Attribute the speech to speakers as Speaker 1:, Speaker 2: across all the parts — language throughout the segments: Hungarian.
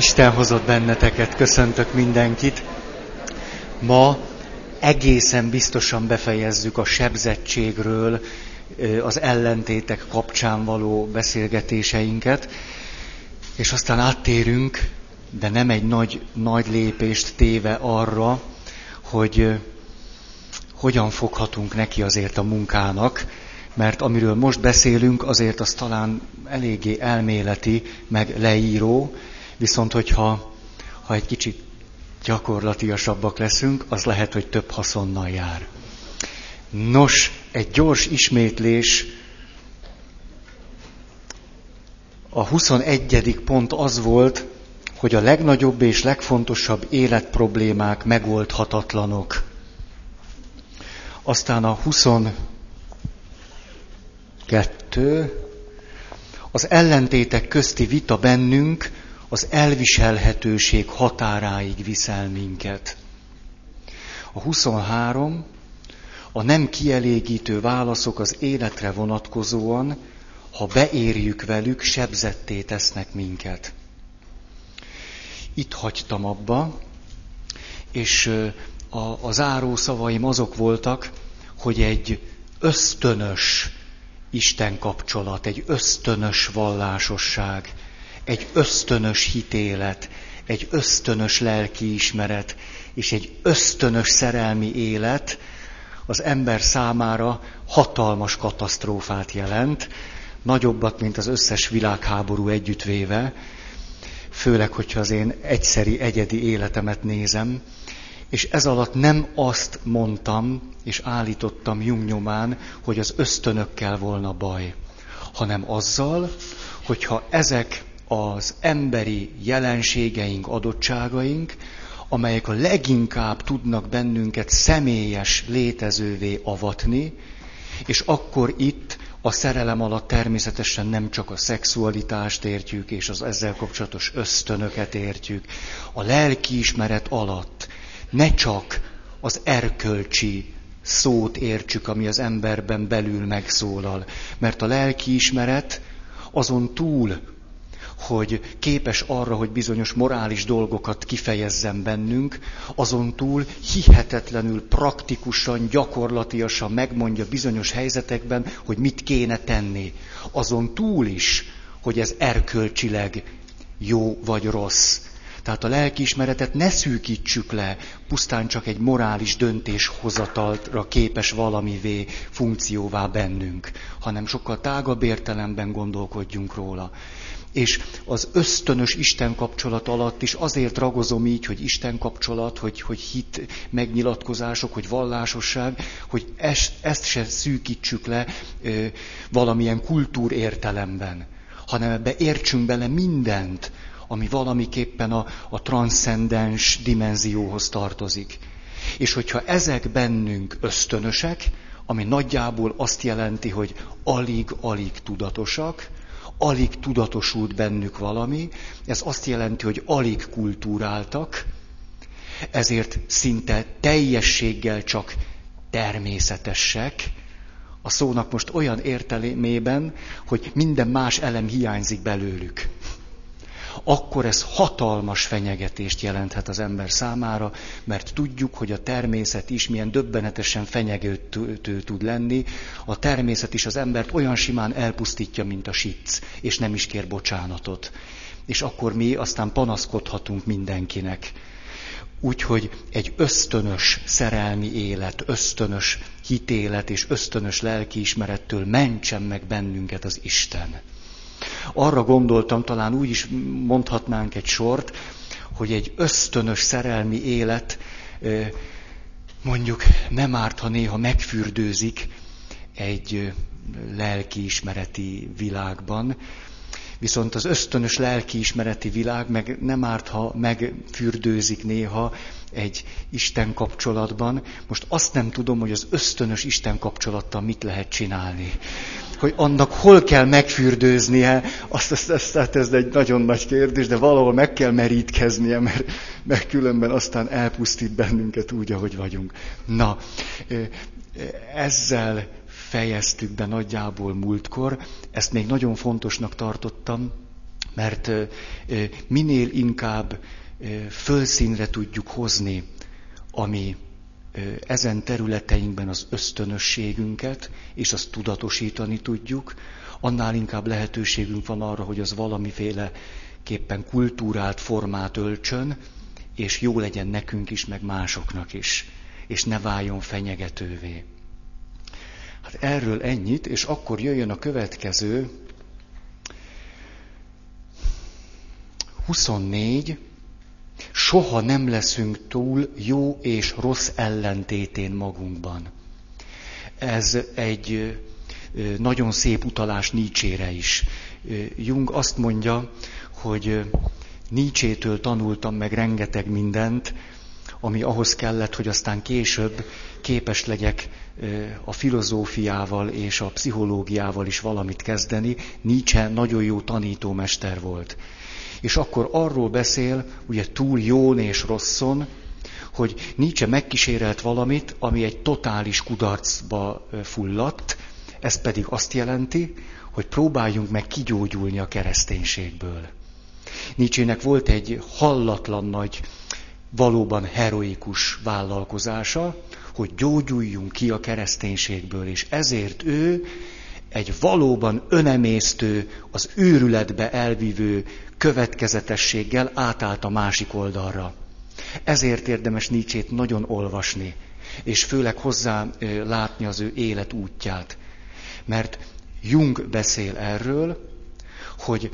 Speaker 1: Isten hozott benneteket, köszöntök mindenkit. Ma egészen biztosan befejezzük a sebzettségről, az ellentétek kapcsán való beszélgetéseinket, és aztán áttérünk, de nem egy nagy, nagy lépést téve arra, hogy hogyan foghatunk neki azért a munkának, mert amiről most beszélünk, azért az talán eléggé elméleti, meg leíró, viszont hogyha ha egy kicsit gyakorlatiasabbak leszünk, az lehet, hogy több haszonnal jár. Nos, egy gyors ismétlés. A 21. pont az volt, hogy a legnagyobb és legfontosabb életproblémák megoldhatatlanok. Aztán a 22. Az ellentétek közti vita bennünk az elviselhetőség határáig viszel minket. A 23. A nem kielégítő válaszok az életre vonatkozóan, ha beérjük velük, sebzetté tesznek minket. Itt hagytam abba, és a, a záró szavaim azok voltak, hogy egy ösztönös Isten kapcsolat, egy ösztönös vallásosság, egy ösztönös hitélet, egy ösztönös lelkiismeret és egy ösztönös szerelmi élet az ember számára hatalmas katasztrófát jelent, nagyobbat, mint az összes világháború együttvéve, főleg, hogyha az én egyszeri, egyedi életemet nézem, és ez alatt nem azt mondtam és állítottam Jung nyomán, hogy az ösztönökkel volna baj, hanem azzal, hogyha ezek az emberi jelenségeink, adottságaink, amelyek a leginkább tudnak bennünket személyes létezővé avatni, és akkor itt a szerelem alatt természetesen nem csak a szexualitást értjük, és az ezzel kapcsolatos ösztönöket értjük. A lelkiismeret alatt ne csak az erkölcsi szót értsük, ami az emberben belül megszólal. Mert a lelkiismeret azon túl hogy képes arra, hogy bizonyos morális dolgokat kifejezzen bennünk, azon túl hihetetlenül praktikusan, gyakorlatiasan megmondja bizonyos helyzetekben, hogy mit kéne tenni. Azon túl is, hogy ez erkölcsileg jó vagy rossz. Tehát a lelkiismeretet ne szűkítsük le, pusztán csak egy morális döntéshozatalra képes valamivé, funkcióvá bennünk, hanem sokkal tágabb értelemben gondolkodjunk róla. És az ösztönös Isten kapcsolat alatt is azért ragozom így, hogy Isten kapcsolat, hogy, hogy hit megnyilatkozások, hogy vallásosság, hogy ezt, ezt se szűkítsük le ö, valamilyen kultúr értelemben, hanem ebbe értsünk bele mindent, ami valamiképpen a, a transzcendens dimenzióhoz tartozik. És hogyha ezek bennünk ösztönösek, ami nagyjából azt jelenti, hogy alig-alig tudatosak, alig tudatosult bennük valami, ez azt jelenti, hogy alig kultúráltak, ezért szinte teljességgel csak természetesek, a szónak most olyan értelmében, hogy minden más elem hiányzik belőlük akkor ez hatalmas fenyegetést jelenthet az ember számára, mert tudjuk, hogy a természet is milyen döbbenetesen fenyegető tud lenni. A természet is az embert olyan simán elpusztítja, mint a sic, és nem is kér bocsánatot. És akkor mi aztán panaszkodhatunk mindenkinek. Úgyhogy egy ösztönös szerelmi élet, ösztönös hitélet és ösztönös lelkiismerettől mentsen meg bennünket az Isten. Arra gondoltam, talán úgy is mondhatnánk egy sort, hogy egy ösztönös szerelmi élet mondjuk nem árt, ha néha megfürdőzik egy lelkiismereti világban, Viszont az ösztönös lelkiismereti világ meg nem árt, ha megfürdőzik néha egy Isten kapcsolatban. Most azt nem tudom, hogy az ösztönös Isten kapcsolattal mit lehet csinálni. Hogy annak hol kell megfürdőznie, azt, azt, azt, azt ez egy nagyon nagy kérdés, de valahol meg kell merítkeznie, mert, mert különben aztán elpusztít bennünket úgy, ahogy vagyunk. Na, ezzel fejeztük be nagyjából múltkor, ezt még nagyon fontosnak tartottam, Mert minél inkább fölszínre tudjuk hozni, ami ezen területeinkben az ösztönösségünket, és azt tudatosítani tudjuk, annál inkább lehetőségünk van arra, hogy az valamiféle képpen kultúrált formát öltsön, és jó legyen nekünk is, meg másoknak is, és ne váljon fenyegetővé. Hát erről ennyit, és akkor jöjjön a következő, 24, soha nem leszünk túl jó és rossz ellentétén magunkban. Ez egy nagyon szép utalás Nietzsére is. Jung azt mondja, hogy Nietzsétől tanultam meg rengeteg mindent, ami ahhoz kellett, hogy aztán később képes legyek a filozófiával és a pszichológiával is valamit kezdeni. Nietzsche nagyon jó tanítómester volt. És akkor arról beszél, ugye túl jón és rosszon, hogy Nietzsche megkísérelt valamit, ami egy totális kudarcba fulladt, ez pedig azt jelenti, hogy próbáljunk meg kigyógyulni a kereszténységből. Nietzsének volt egy hallatlan nagy, valóban heroikus vállalkozása, hogy gyógyuljunk ki a kereszténységből, és ezért ő egy valóban önemésztő, az őrületbe elvívő következetességgel átállt a másik oldalra. Ezért érdemes Nietzsét nagyon olvasni, és főleg hozzá látni az ő élet útját. Mert Jung beszél erről, hogy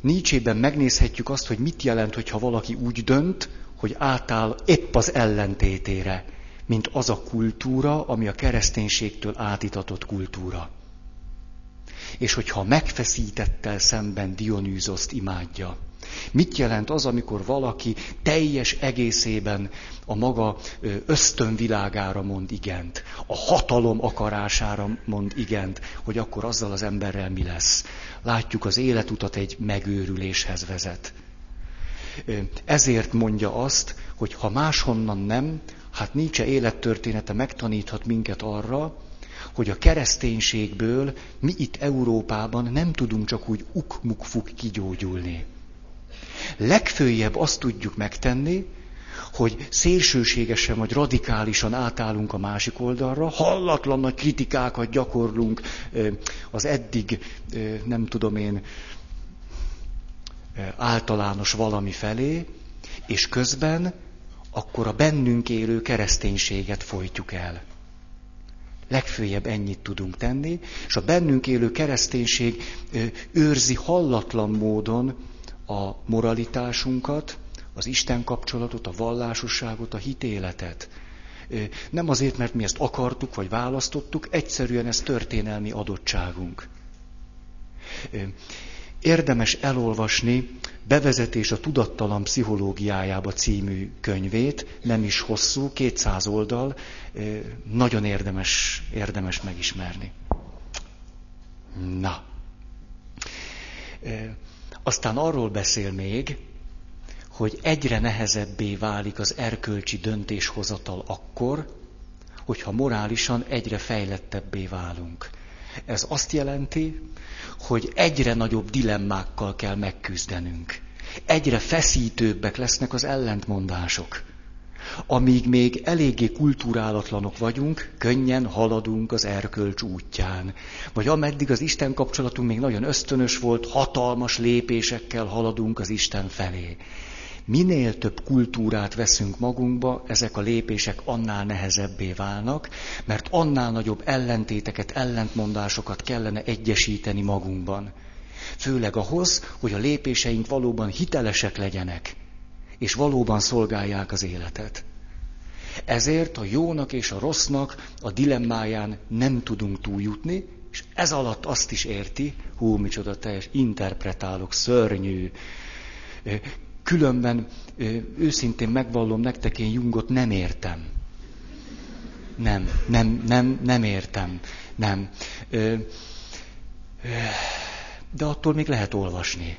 Speaker 1: Nietzsében megnézhetjük azt, hogy mit jelent, hogyha valaki úgy dönt, hogy átáll épp az ellentétére, mint az a kultúra, ami a kereszténységtől átitatott kultúra. És hogyha megfeszítettel szemben Dionűzoszt imádja, Mit jelent az, amikor valaki teljes egészében a maga ösztönvilágára mond igent, a hatalom akarására mond igent, hogy akkor azzal az emberrel mi lesz. Látjuk, az életutat egy megőrüléshez vezet. Ezért mondja azt, hogy ha máshonnan nem, hát nincs élettörténete megtaníthat minket arra, hogy a kereszténységből mi itt Európában nem tudunk csak úgy ukmukfuk kigyógyulni. Legfőjebb azt tudjuk megtenni, hogy szélsőségesen vagy radikálisan átállunk a másik oldalra, hallatlan nagy kritikákat gyakorlunk az eddig, nem tudom én, általános valami felé, és közben akkor a bennünk élő kereszténységet folytjuk el. Legfőjebb ennyit tudunk tenni, és a bennünk élő kereszténység őrzi hallatlan módon a moralitásunkat, az Isten kapcsolatot, a vallásosságot, a hitéletet. Nem azért, mert mi ezt akartuk, vagy választottuk, egyszerűen ez történelmi adottságunk. Érdemes elolvasni Bevezetés a tudattalan pszichológiájába című könyvét, nem is hosszú, 200 oldal, nagyon érdemes, érdemes megismerni. Na. Aztán arról beszél még, hogy egyre nehezebbé válik az erkölcsi döntéshozatal akkor, hogyha morálisan egyre fejlettebbé válunk. Ez azt jelenti, hogy egyre nagyobb dilemmákkal kell megküzdenünk. Egyre feszítőbbek lesznek az ellentmondások. Amíg még eléggé kulturálatlanok vagyunk, könnyen haladunk az erkölcs útján. Vagy ameddig az Isten kapcsolatunk még nagyon ösztönös volt, hatalmas lépésekkel haladunk az Isten felé. Minél több kultúrát veszünk magunkba, ezek a lépések annál nehezebbé válnak, mert annál nagyobb ellentéteket, ellentmondásokat kellene egyesíteni magunkban. Főleg ahhoz, hogy a lépéseink valóban hitelesek legyenek és valóban szolgálják az életet. Ezért a jónak és a rossznak a dilemmáján nem tudunk túljutni, és ez alatt azt is érti, hú, micsoda teljes, interpretálok, szörnyű. Különben őszintén megvallom nektek, én Jungot nem értem. Nem, nem, nem, nem értem. Nem. De attól még lehet olvasni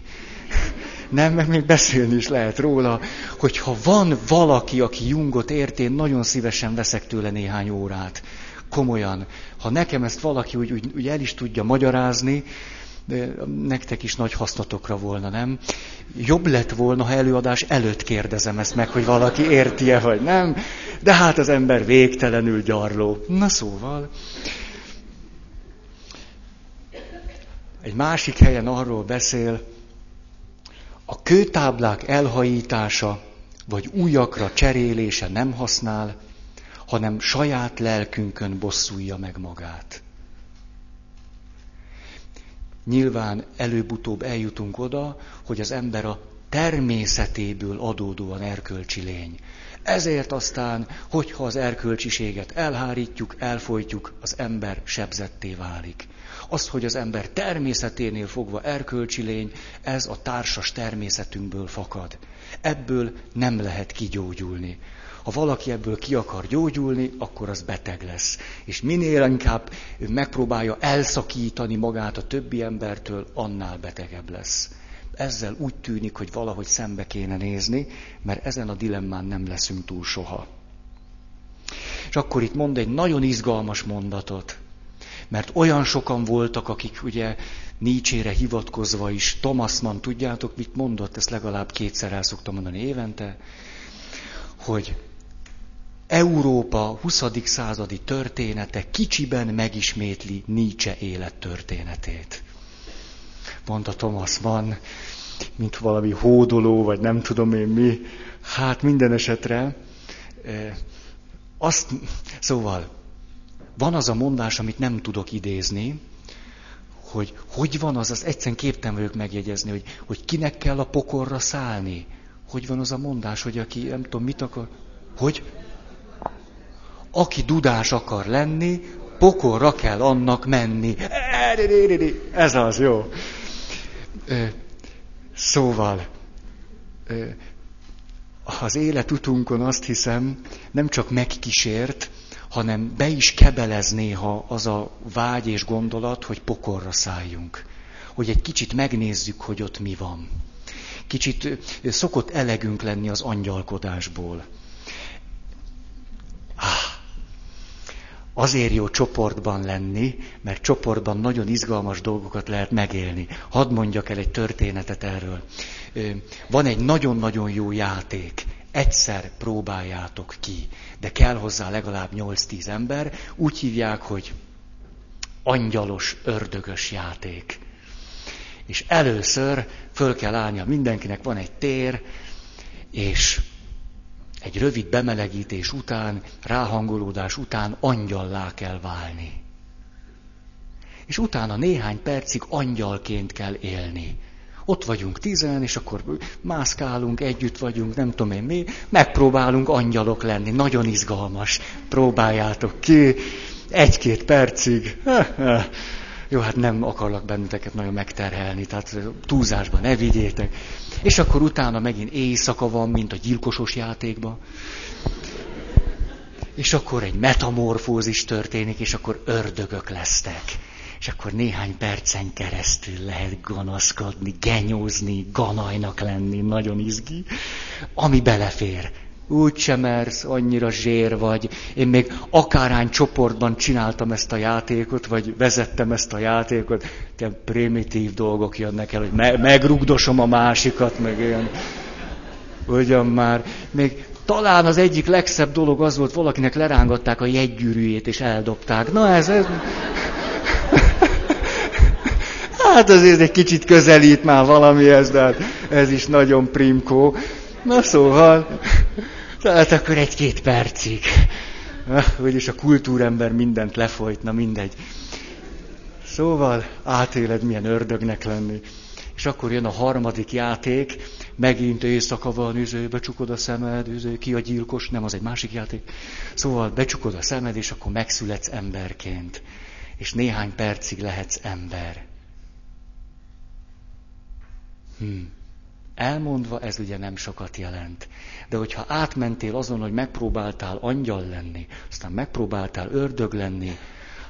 Speaker 1: nem, meg még beszélni is lehet róla, hogyha van valaki, aki Jungot ért, én nagyon szívesen veszek tőle néhány órát. Komolyan. Ha nekem ezt valaki úgy, úgy, úgy el is tudja magyarázni, nektek is nagy hasznotokra volna, nem? Jobb lett volna, ha előadás előtt kérdezem ezt meg, hogy valaki érti-e, vagy nem. De hát az ember végtelenül gyarló. Na szóval. Egy másik helyen arról beszél, a kőtáblák elhajítása vagy újakra cserélése nem használ, hanem saját lelkünkön bosszulja meg magát. Nyilván előbb-utóbb eljutunk oda, hogy az ember a természetéből adódóan erkölcsi lény. Ezért aztán, hogyha az erkölcsiséget elhárítjuk, elfolytjuk, az ember sebzetté válik. Az, hogy az ember természeténél fogva erkölcsi lény, ez a társas természetünkből fakad. Ebből nem lehet kigyógyulni. Ha valaki ebből ki akar gyógyulni, akkor az beteg lesz. És minél inkább megpróbálja elszakítani magát a többi embertől, annál betegebb lesz. Ezzel úgy tűnik, hogy valahogy szembe kéne nézni, mert ezen a dilemmán nem leszünk túl soha. És akkor itt mond egy nagyon izgalmas mondatot. Mert olyan sokan voltak, akik ugye Nietzsére hivatkozva is, Thomas Mann, tudjátok, mit mondott, ezt legalább kétszer el szoktam mondani évente, hogy Európa 20. századi története kicsiben megismétli Nietzsche élettörténetét. Mondta Thomas Mann, mint valami hódoló, vagy nem tudom én mi. Hát minden esetre azt, szóval van az a mondás, amit nem tudok idézni, hogy hogy van az, az egyszerűen képtem vagyok megjegyezni, hogy, hogy kinek kell a pokorra szállni. Hogy van az a mondás, hogy aki nem tudom mit akar, hogy aki dudás akar lenni, pokorra kell annak menni. Ez az, jó. Szóval, az életutunkon azt hiszem, nem csak megkísért, hanem be is kebelez néha az a vágy és gondolat, hogy pokorra szálljunk. Hogy egy kicsit megnézzük, hogy ott mi van. Kicsit szokott elegünk lenni az angyalkodásból. Azért jó csoportban lenni, mert csoportban nagyon izgalmas dolgokat lehet megélni. Hadd mondjak el egy történetet erről. Van egy nagyon-nagyon jó játék. Egyszer próbáljátok ki, de kell hozzá legalább 8-10 ember. Úgy hívják, hogy angyalos, ördögös játék. És először föl kell állnia mindenkinek, van egy tér, és egy rövid bemelegítés után, ráhangolódás után angyallá kell válni. És utána néhány percig angyalként kell élni. Ott vagyunk tizen, és akkor mászkálunk, együtt vagyunk, nem tudom én mi, megpróbálunk angyalok lenni. Nagyon izgalmas. Próbáljátok ki. Egy-két percig. Jó, hát nem akarlak benneteket nagyon megterhelni, tehát túlzásban ne vigyétek. És akkor utána megint éjszaka van, mint a gyilkosos játékban. És akkor egy metamorfózis történik, és akkor ördögök lesztek. És akkor néhány percen keresztül lehet gonoszkodni, genyózni, ganajnak lenni, nagyon izgi, ami belefér úgy sem mersz, annyira zsér vagy. Én még akárhány csoportban csináltam ezt a játékot, vagy vezettem ezt a játékot, ilyen primitív dolgok jönnek el, hogy me- megrugdosom a másikat, meg ilyen. Ugyan már, még talán az egyik legszebb dolog az volt, valakinek lerángatták a jegygyűrűjét, és eldobták. Na ez, ez... Hát azért egy kicsit közelít már valamihez, de hát ez is nagyon primkó. Na szóval, tehát akkor egy-két percig. Úgyis a kultúrember mindent lefolyt, na mindegy. Szóval átéled, milyen ördögnek lenni. És akkor jön a harmadik játék, megint éjszaka van, üző, becsukod a szemed, üző, ki a gyilkos, nem, az egy másik játék. Szóval becsukod a szemed, és akkor megszületsz emberként. És néhány percig lehetsz ember. Hmm. Elmondva ez ugye nem sokat jelent. De hogyha átmentél azon, hogy megpróbáltál angyal lenni, aztán megpróbáltál ördög lenni,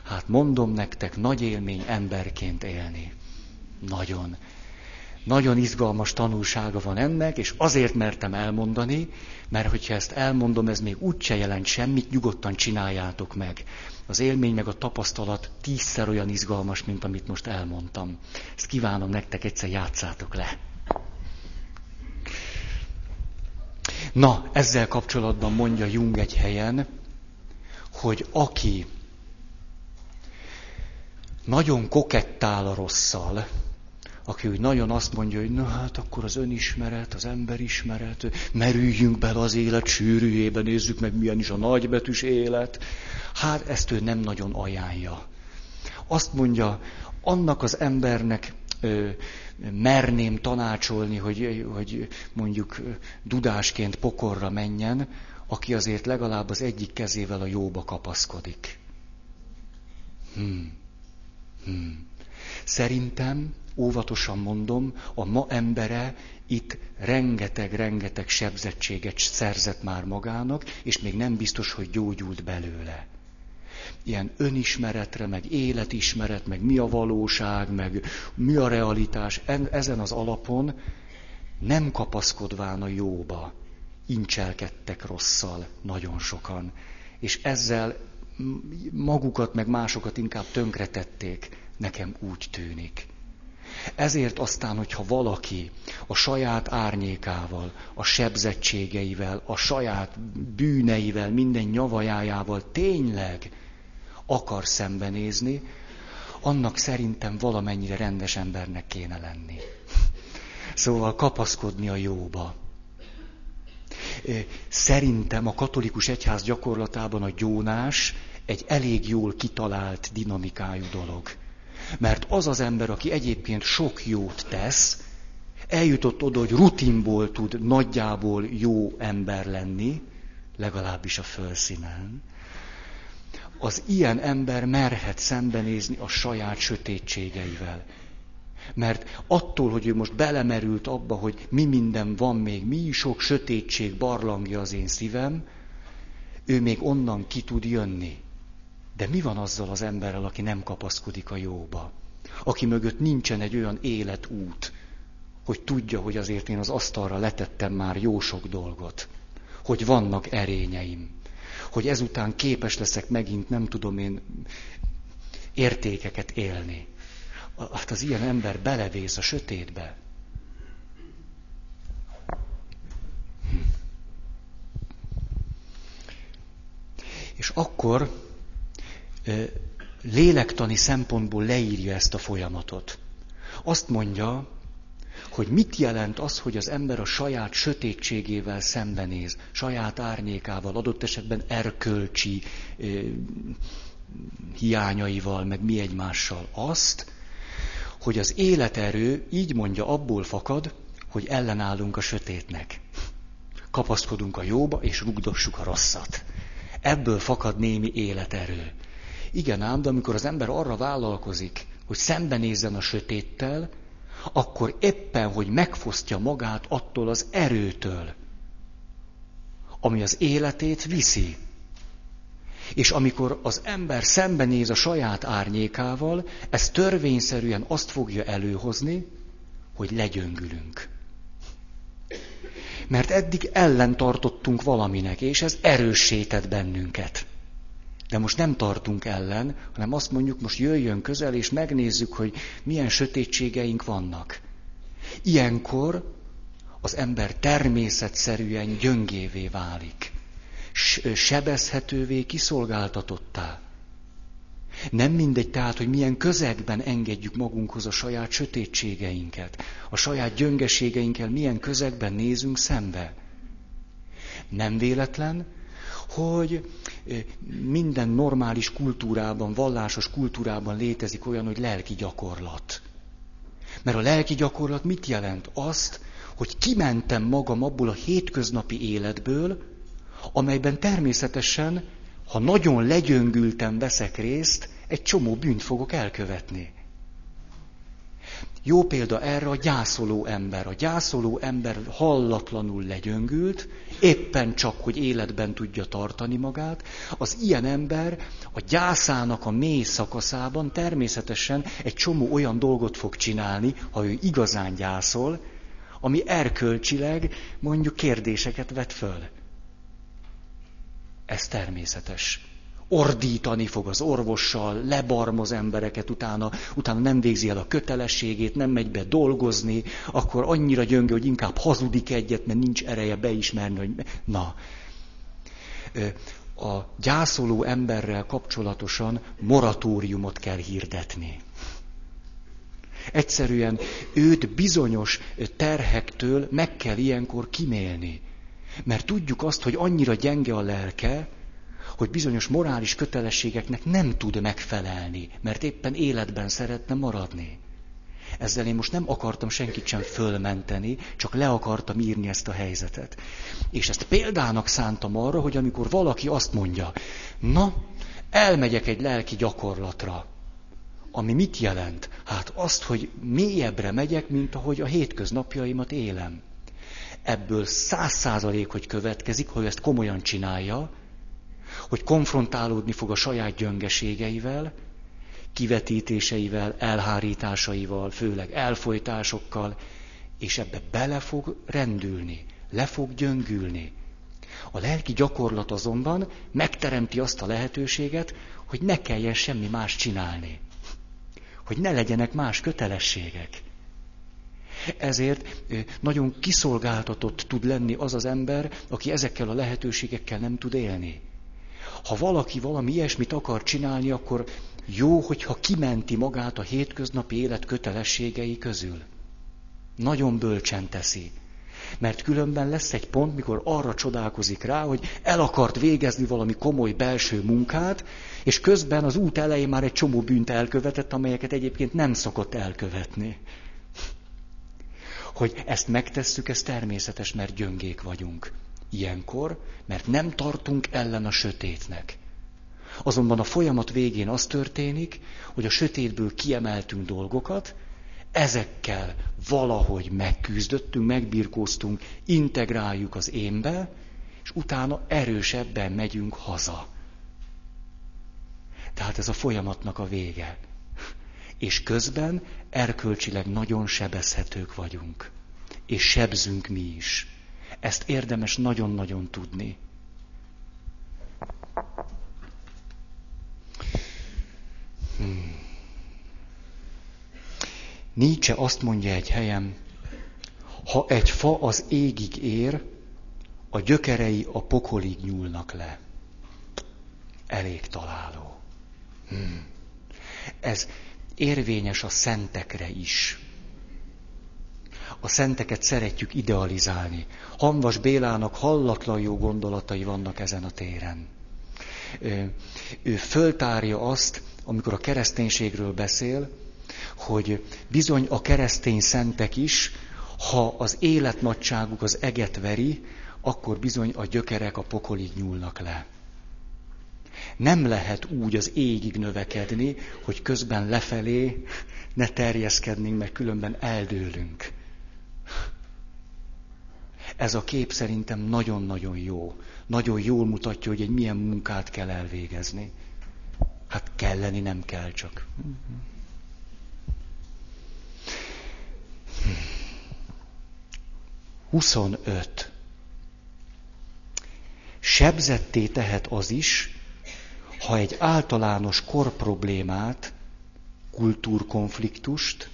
Speaker 1: hát mondom nektek, nagy élmény emberként élni. Nagyon. Nagyon izgalmas tanulsága van ennek, és azért mertem elmondani, mert hogyha ezt elmondom, ez még úgyse jelent semmit, nyugodtan csináljátok meg. Az élmény meg a tapasztalat tízszer olyan izgalmas, mint amit most elmondtam. Ezt kívánom nektek, egyszer játszátok le. Na, ezzel kapcsolatban mondja Jung egy helyen, hogy aki nagyon kokettál a rosszal, aki úgy nagyon azt mondja, hogy na hát akkor az önismeret, az emberismeret, merüljünk bele az élet sűrűjébe, nézzük meg milyen is a nagybetűs élet. Hát ezt ő nem nagyon ajánlja. Azt mondja, annak az embernek ö, merném tanácsolni, hogy, hogy mondjuk dudásként pokorra menjen, aki azért legalább az egyik kezével a jóba kapaszkodik. Hmm. Hmm. Szerintem, óvatosan mondom, a ma embere itt rengeteg-rengeteg sebzettséget szerzett már magának, és még nem biztos, hogy gyógyult belőle. Ilyen önismeretre, meg életismeret, meg mi a valóság, meg mi a realitás, ezen az alapon nem kapaszkodván a jóba, incselkedtek rosszal nagyon sokan. És ezzel magukat meg másokat inkább tönkretették, nekem úgy tűnik. Ezért aztán, hogyha valaki a saját árnyékával, a sebzettségeivel, a saját bűneivel, minden nyavajájával tényleg akar szembenézni, annak szerintem valamennyire rendes embernek kéne lenni. Szóval kapaszkodni a jóba. Szerintem a katolikus egyház gyakorlatában a gyónás egy elég jól kitalált dinamikájú dolog. Mert az az ember, aki egyébként sok jót tesz, eljutott oda, hogy rutinból tud nagyjából jó ember lenni, legalábbis a fölszínen, az ilyen ember merhet szembenézni a saját sötétségeivel. Mert attól, hogy ő most belemerült abba, hogy mi minden van még, mi sok sötétség barlangja az én szívem, ő még onnan ki tud jönni. De mi van azzal az emberrel, aki nem kapaszkodik a jóba? Aki mögött nincsen egy olyan életút, hogy tudja, hogy azért én az asztalra letettem már jó sok dolgot, hogy vannak erényeim, hogy ezután képes leszek megint, nem tudom én, értékeket élni. Hát az ilyen ember belevész a sötétbe. És akkor lélektani szempontból leírja ezt a folyamatot. Azt mondja, hogy mit jelent az, hogy az ember a saját sötétségével szembenéz, saját árnyékával, adott esetben erkölcsi eh, hiányaival, meg mi egymással. Azt, hogy az életerő, így mondja, abból fakad, hogy ellenállunk a sötétnek. Kapaszkodunk a jóba, és rugdossuk a rosszat. Ebből fakad némi életerő. Igen ám, de amikor az ember arra vállalkozik, hogy szembenézzen a sötéttel, akkor éppen, hogy megfosztja magát attól az erőtől, ami az életét viszi. És amikor az ember szembenéz a saját árnyékával, ez törvényszerűen azt fogja előhozni, hogy legyöngülünk. Mert eddig ellentartottunk valaminek, és ez erősített bennünket. De most nem tartunk ellen, hanem azt mondjuk, most jöjjön közel, és megnézzük, hogy milyen sötétségeink vannak. Ilyenkor az ember természetszerűen gyöngévé válik, sebezhetővé, kiszolgáltatottá. Nem mindegy tehát, hogy milyen közegben engedjük magunkhoz a saját sötétségeinket, a saját gyöngeségeinkkel milyen közegben nézünk szembe. Nem véletlen, hogy minden normális kultúrában, vallásos kultúrában létezik olyan, hogy lelki gyakorlat. Mert a lelki gyakorlat mit jelent? Azt, hogy kimentem magam abból a hétköznapi életből, amelyben természetesen, ha nagyon legyöngültem, veszek részt, egy csomó bűnt fogok elkövetni. Jó példa erre a gyászoló ember. A gyászoló ember hallatlanul legyöngült, éppen csak, hogy életben tudja tartani magát. Az ilyen ember a gyászának a mély szakaszában természetesen egy csomó olyan dolgot fog csinálni, ha ő igazán gyászol, ami erkölcsileg mondjuk kérdéseket vet föl. Ez természetes ordítani fog az orvossal, lebarmoz embereket, utána, utána nem végzi el a kötelességét, nem megy be dolgozni, akkor annyira gyönge, hogy inkább hazudik egyet, mert nincs ereje beismerni, hogy na. A gyászoló emberrel kapcsolatosan moratóriumot kell hirdetni. Egyszerűen őt bizonyos terhektől meg kell ilyenkor kimélni. Mert tudjuk azt, hogy annyira gyenge a lelke, hogy bizonyos morális kötelességeknek nem tud megfelelni, mert éppen életben szeretne maradni. Ezzel én most nem akartam senkit sem fölmenteni, csak le akartam írni ezt a helyzetet. És ezt példának szántam arra, hogy amikor valaki azt mondja, na, elmegyek egy lelki gyakorlatra, ami mit jelent? Hát azt, hogy mélyebbre megyek, mint ahogy a hétköznapjaimat élem. Ebből száz százalék, hogy következik, hogy ezt komolyan csinálja, hogy konfrontálódni fog a saját gyöngeségeivel, kivetítéseivel, elhárításaival, főleg elfolytásokkal, és ebbe bele fog rendülni, le fog gyöngülni. A lelki gyakorlat azonban megteremti azt a lehetőséget, hogy ne kelljen semmi más csinálni. Hogy ne legyenek más kötelességek. Ezért nagyon kiszolgáltatott tud lenni az az ember, aki ezekkel a lehetőségekkel nem tud élni. Ha valaki valami ilyesmit akar csinálni, akkor jó, hogyha kimenti magát a hétköznapi élet kötelességei közül. Nagyon bölcsen teszi. Mert különben lesz egy pont, mikor arra csodálkozik rá, hogy el akart végezni valami komoly belső munkát, és közben az út elején már egy csomó bűnt elkövetett, amelyeket egyébként nem szokott elkövetni. Hogy ezt megtesszük, ez természetes, mert gyöngék vagyunk ilyenkor, mert nem tartunk ellen a sötétnek. Azonban a folyamat végén az történik, hogy a sötétből kiemeltünk dolgokat, ezekkel valahogy megküzdöttünk, megbirkóztunk, integráljuk az énbe, és utána erősebben megyünk haza. Tehát ez a folyamatnak a vége. És közben erkölcsileg nagyon sebezhetők vagyunk. És sebzünk mi is. Ezt érdemes nagyon-nagyon tudni. Hmm. Nietzsche azt mondja egy helyen, ha egy fa az égig ér, a gyökerei a pokolig nyúlnak le. Elég találó. Hmm. Ez érvényes a szentekre is a szenteket szeretjük idealizálni. Hanvas Bélának hallatlan jó gondolatai vannak ezen a téren. Ő föltárja azt, amikor a kereszténységről beszél, hogy bizony a keresztény szentek is, ha az életnagyságuk az eget veri, akkor bizony a gyökerek a pokolig nyúlnak le. Nem lehet úgy az égig növekedni, hogy közben lefelé ne terjeszkednénk, mert különben eldőlünk. Ez a kép szerintem nagyon-nagyon jó. Nagyon jól mutatja, hogy egy milyen munkát kell elvégezni. Hát kelleni nem kell csak. 25. Sebzetté tehet az is, ha egy általános korproblémát, kultúrkonfliktust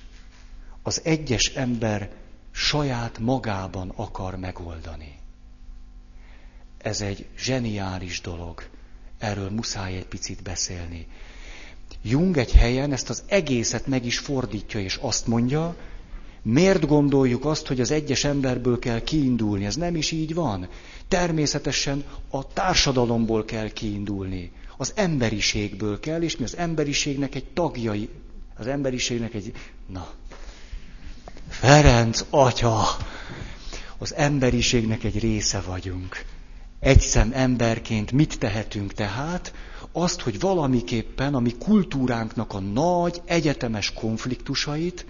Speaker 1: az egyes ember saját magában akar megoldani. Ez egy zseniális dolog. Erről muszáj egy picit beszélni. Jung egy helyen ezt az egészet meg is fordítja, és azt mondja, miért gondoljuk azt, hogy az egyes emberből kell kiindulni? Ez nem is így van. Természetesen a társadalomból kell kiindulni. Az emberiségből kell, és mi az emberiségnek egy tagjai, az emberiségnek egy... Na, Ferenc atya, az emberiségnek egy része vagyunk. Egyszem emberként mit tehetünk tehát? Azt, hogy valamiképpen a mi kultúránknak a nagy egyetemes konfliktusait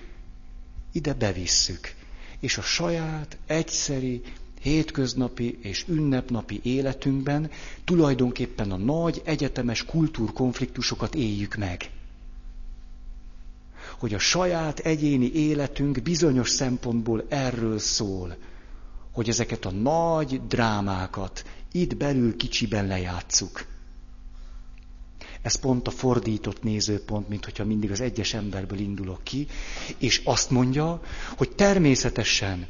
Speaker 1: ide bevisszük. És a saját, egyszeri, hétköznapi és ünnepnapi életünkben tulajdonképpen a nagy egyetemes kultúrkonfliktusokat éljük meg. Hogy a saját egyéni életünk bizonyos szempontból erről szól, hogy ezeket a nagy drámákat itt belül kicsiben lejátszuk. Ez pont a fordított nézőpont, mint hogyha mindig az egyes emberből indulok ki, és azt mondja, hogy természetesen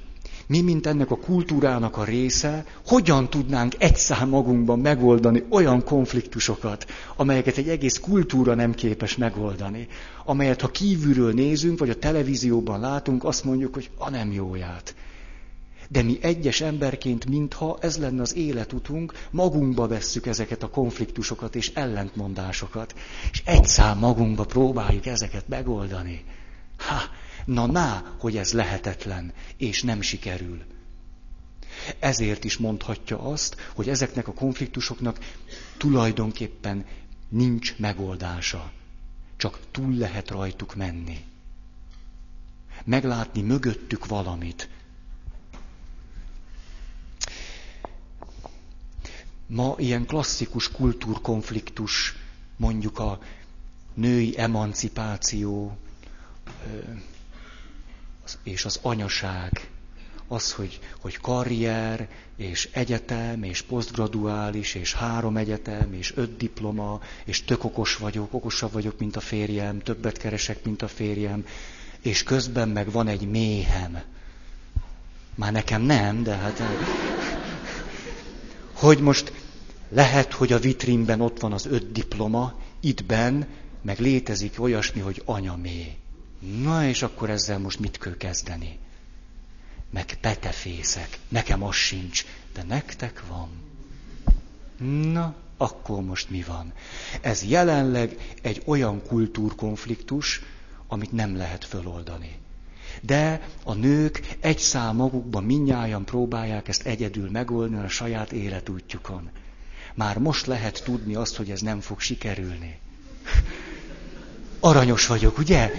Speaker 1: mi, mint ennek a kultúrának a része, hogyan tudnánk egyszer magunkban megoldani olyan konfliktusokat, amelyeket egy egész kultúra nem képes megoldani, amelyet ha kívülről nézünk, vagy a televízióban látunk, azt mondjuk, hogy a nem jóját. De mi egyes emberként, mintha ez lenne az életutunk, magunkba vesszük ezeket a konfliktusokat és ellentmondásokat, és egyszer magunkba próbáljuk ezeket megoldani. Ha, na na, hogy ez lehetetlen, és nem sikerül. Ezért is mondhatja azt, hogy ezeknek a konfliktusoknak tulajdonképpen nincs megoldása. Csak túl lehet rajtuk menni. Meglátni mögöttük valamit, Ma ilyen klasszikus kultúrkonfliktus, mondjuk a női emancipáció és az anyaság, az, hogy, hogy karrier, és egyetem, és posztgraduális, és három egyetem, és öt diploma, és tök okos vagyok, okosabb vagyok, mint a férjem, többet keresek, mint a férjem, és közben meg van egy méhem. Már nekem nem, de hát hogy most lehet, hogy a vitrínben ott van az öt diploma, ittben meg létezik olyasmi, hogy anyamé. Na és akkor ezzel most mit kell kezdeni? Meg petefészek. Nekem az sincs, de nektek van. Na, akkor most mi van? Ez jelenleg egy olyan kultúrkonfliktus, amit nem lehet föloldani. De a nők egy szál magukban minnyáján próbálják ezt egyedül megoldani a saját életútjukon. Már most lehet tudni azt, hogy ez nem fog sikerülni. Aranyos vagyok, ugye?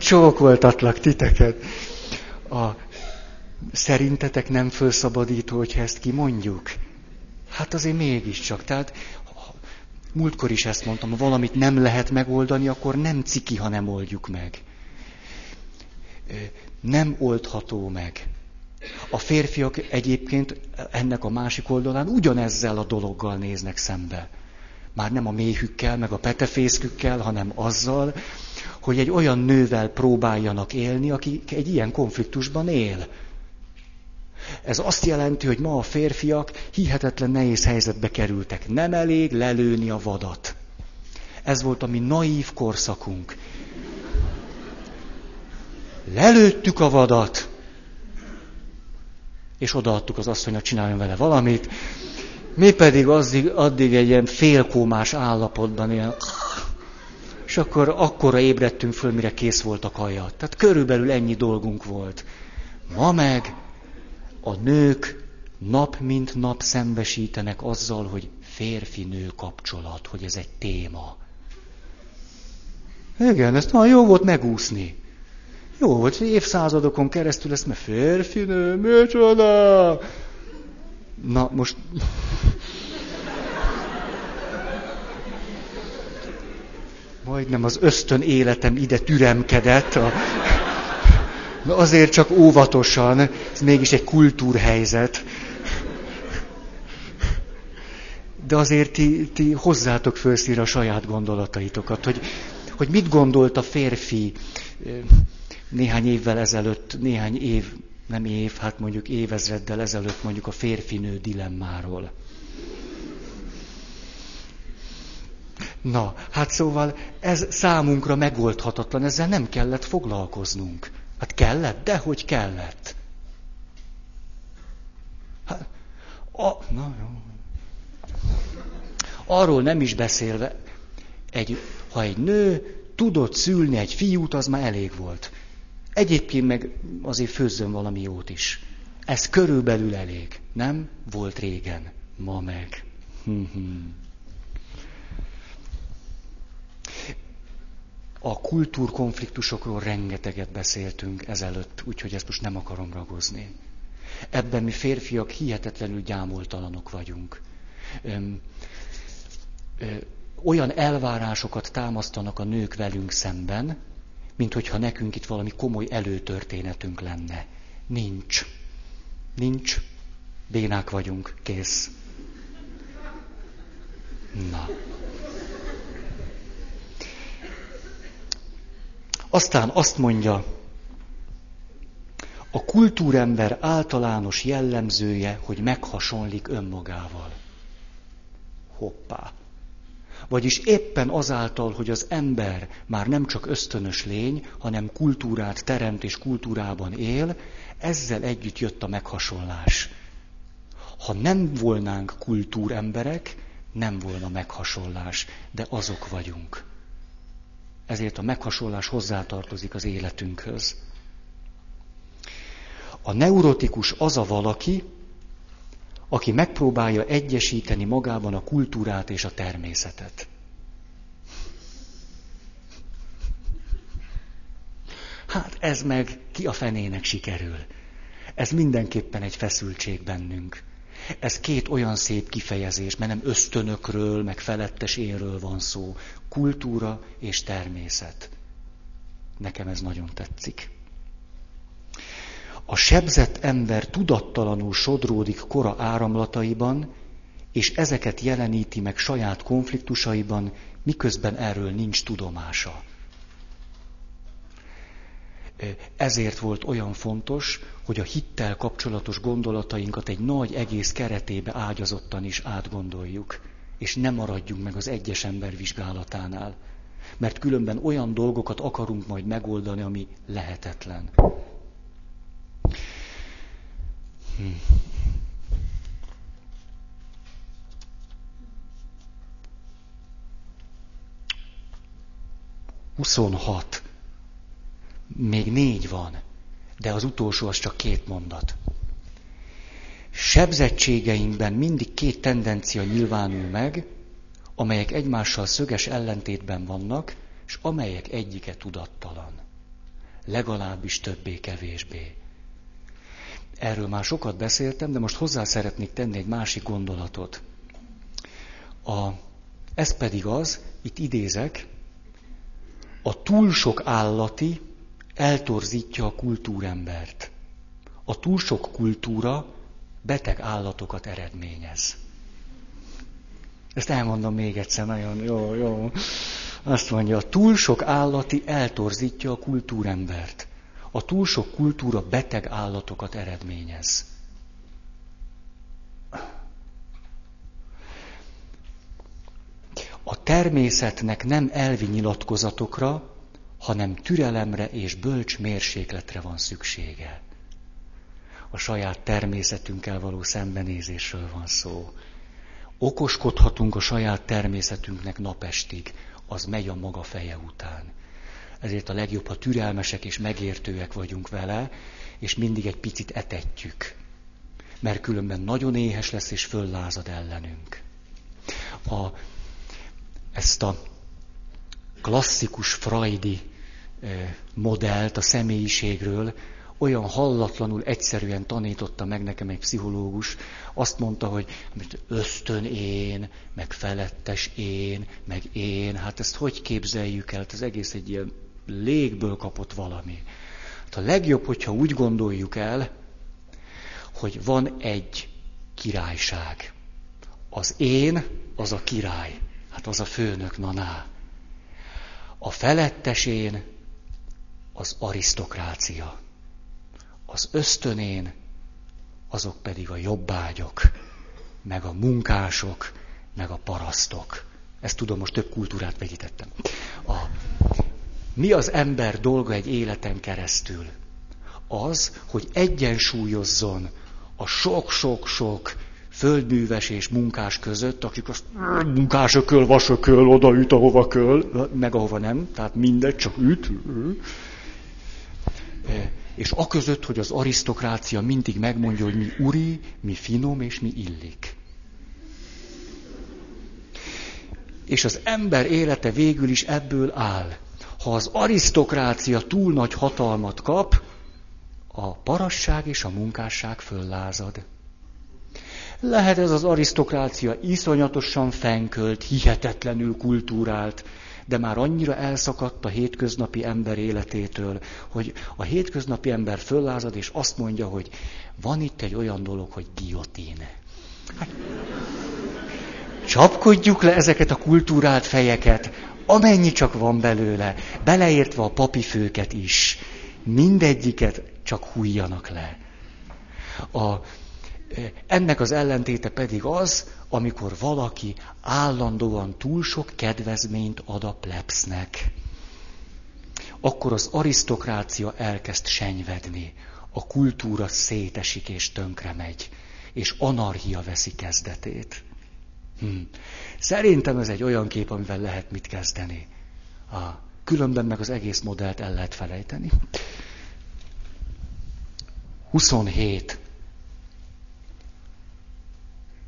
Speaker 1: Csókoltatlak titeket. A, szerintetek nem fölszabadító, hogyha ezt kimondjuk? Hát azért mégiscsak. Tehát múltkor is ezt mondtam, ha valamit nem lehet megoldani, akkor nem ciki, ha nem oldjuk meg nem oldható meg. A férfiak egyébként ennek a másik oldalán ugyanezzel a dologgal néznek szembe. Már nem a méhükkel, meg a petefészkükkel, hanem azzal, hogy egy olyan nővel próbáljanak élni, aki egy ilyen konfliktusban él. Ez azt jelenti, hogy ma a férfiak hihetetlen nehéz helyzetbe kerültek. Nem elég lelőni a vadat. Ez volt a mi naív korszakunk. Lelőttük a vadat, és odaadtuk az asszonynak, csináljon vele valamit. Mi pedig addig, addig egy ilyen félkómás állapotban ilyen, és akkor akkora ébredtünk föl, mire kész volt a kaja. Tehát körülbelül ennyi dolgunk volt. Ma meg a nők nap mint nap szembesítenek azzal, hogy férfi-nő kapcsolat, hogy ez egy téma. Igen, ezt nagyon jó volt megúszni. Jó volt, évszázadokon keresztül ezt, mert férfi nő, micsoda! Na, most... Majdnem az ösztön életem ide türemkedett. A... Na azért csak óvatosan, ez mégis egy kultúrhelyzet. De azért ti, ti hozzátok fölszíre a saját gondolataitokat, hogy, hogy mit gondolt a férfi néhány évvel ezelőtt, néhány év, nem év, hát mondjuk évezreddel ezelőtt mondjuk a férfinő dilemmáról. Na, hát szóval ez számunkra megoldhatatlan, ezzel nem kellett foglalkoznunk. Hát kellett, de hogy kellett. Hát, a, na jó. Arról nem is beszélve, egy, ha egy nő tudott szülni egy fiút, az már elég volt. Egyébként meg azért főzzön valami jót is. Ez körülbelül elég. Nem? Volt régen. Ma meg. A kultúrkonfliktusokról rengeteget beszéltünk ezelőtt, úgyhogy ezt most nem akarom ragozni. Ebben mi férfiak hihetetlenül gyámoltalanok vagyunk. Öm, ö, olyan elvárásokat támasztanak a nők velünk szemben, mint hogyha nekünk itt valami komoly előtörténetünk lenne. Nincs. Nincs. Bénák vagyunk. Kész. Na. Aztán azt mondja, a kultúrember általános jellemzője, hogy meghasonlik önmagával. Hoppá. Vagyis éppen azáltal, hogy az ember már nem csak ösztönös lény, hanem kultúrát teremt és kultúrában él, ezzel együtt jött a meghasonlás. Ha nem volnánk kultúremberek, nem volna meghasonlás, de azok vagyunk. Ezért a meghasonlás hozzátartozik az életünkhöz. A neurotikus az a valaki, aki megpróbálja egyesíteni magában a kultúrát és a természetet. Hát ez meg ki a fenének sikerül. Ez mindenképpen egy feszültség bennünk. Ez két olyan szép kifejezés, mert nem ösztönökről, meg felettes énről van szó. Kultúra és természet. Nekem ez nagyon tetszik. A sebzett ember tudattalanul sodródik kora áramlataiban, és ezeket jeleníti meg saját konfliktusaiban, miközben erről nincs tudomása. Ezért volt olyan fontos, hogy a hittel kapcsolatos gondolatainkat egy nagy egész keretébe ágyazottan is átgondoljuk, és nem maradjunk meg az egyes ember vizsgálatánál, mert különben olyan dolgokat akarunk majd megoldani, ami lehetetlen. Hmm. Huszonhat. Még négy van, de az utolsó az csak két mondat. Sebzettségeinkben mindig két tendencia nyilvánul meg, amelyek egymással szöges ellentétben vannak, és amelyek egyike tudattalan. Legalábbis többé-kevésbé. Erről már sokat beszéltem, de most hozzá szeretnék tenni egy másik gondolatot. A, ez pedig az, itt idézek, a túl sok állati eltorzítja a kultúrembert. A túl sok kultúra beteg állatokat eredményez. Ezt elmondom még egyszer, nagyon jó, jó. Azt mondja, a túl sok állati eltorzítja a kultúrembert. A túl sok kultúra beteg állatokat eredményez. A természetnek nem elvi nyilatkozatokra, hanem türelemre és bölcs mérsékletre van szüksége. A saját természetünkkel való szembenézésről van szó. Okoskodhatunk a saját természetünknek napestig, az megy a maga feje után. Ezért a legjobb, ha türelmesek és megértőek vagyunk vele, és mindig egy picit etetjük. Mert különben nagyon éhes lesz, és föllázad ellenünk. A, ezt a klasszikus freudi modellt a személyiségről olyan hallatlanul egyszerűen tanította meg nekem egy pszichológus, azt mondta, hogy ösztön én, meg felettes én, meg én, hát ezt hogy képzeljük el? Hát ez egész egy ilyen légből kapott valami. Hát a legjobb, hogyha úgy gondoljuk el, hogy van egy királyság. Az én, az a király. Hát az a főnök, naná. A felettes én, az arisztokrácia. Az ösztönén, azok pedig a jobbágyok, meg a munkások, meg a parasztok. Ezt tudom, most több kultúrát vegyítettem. A, mi az ember dolga egy életen keresztül? Az, hogy egyensúlyozzon a sok-sok-sok földműves és munkás között, akik azt munkás ököl, vasököl, odaüt, ahova köl, meg ahova nem, tehát mindegy, csak üt. És a között, hogy az arisztokrácia mindig megmondja, hogy mi uri, mi finom és mi illik. És az ember élete végül is ebből áll. Ha az arisztokrácia túl nagy hatalmat kap, a parasság és a munkásság föllázad. Lehet ez az arisztokrácia iszonyatosan fenkölt, hihetetlenül kultúrált, de már annyira elszakadt a hétköznapi ember életétől, hogy a hétköznapi ember föllázad, és azt mondja, hogy van itt egy olyan dolog, hogy guillotine. Hát, csapkodjuk le ezeket a kultúrált fejeket, amennyi csak van belőle, beleértve a papi főket is. Mindegyiket csak hújjanak le. A, ennek az ellentéte pedig az, amikor valaki állandóan túl sok kedvezményt ad a plebsznek. Akkor az arisztokrácia elkezd senyvedni, a kultúra szétesik és tönkre megy, és anarchia veszi kezdetét. Hm. Szerintem ez egy olyan kép, amivel lehet mit kezdeni. A, különben meg az egész modellt el lehet felejteni. 27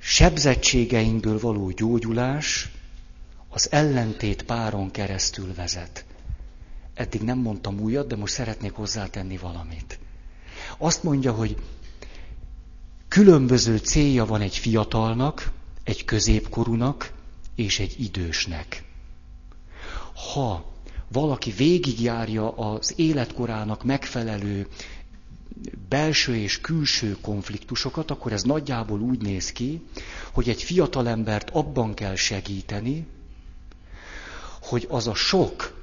Speaker 1: sebzettségeinkből való gyógyulás az ellentét páron keresztül vezet. Eddig nem mondtam újat, de most szeretnék hozzátenni valamit. Azt mondja, hogy különböző célja van egy fiatalnak, egy középkorúnak és egy idősnek. Ha valaki végigjárja az életkorának megfelelő belső és külső konfliktusokat, akkor ez nagyjából úgy néz ki, hogy egy fiatalembert abban kell segíteni, hogy az a sok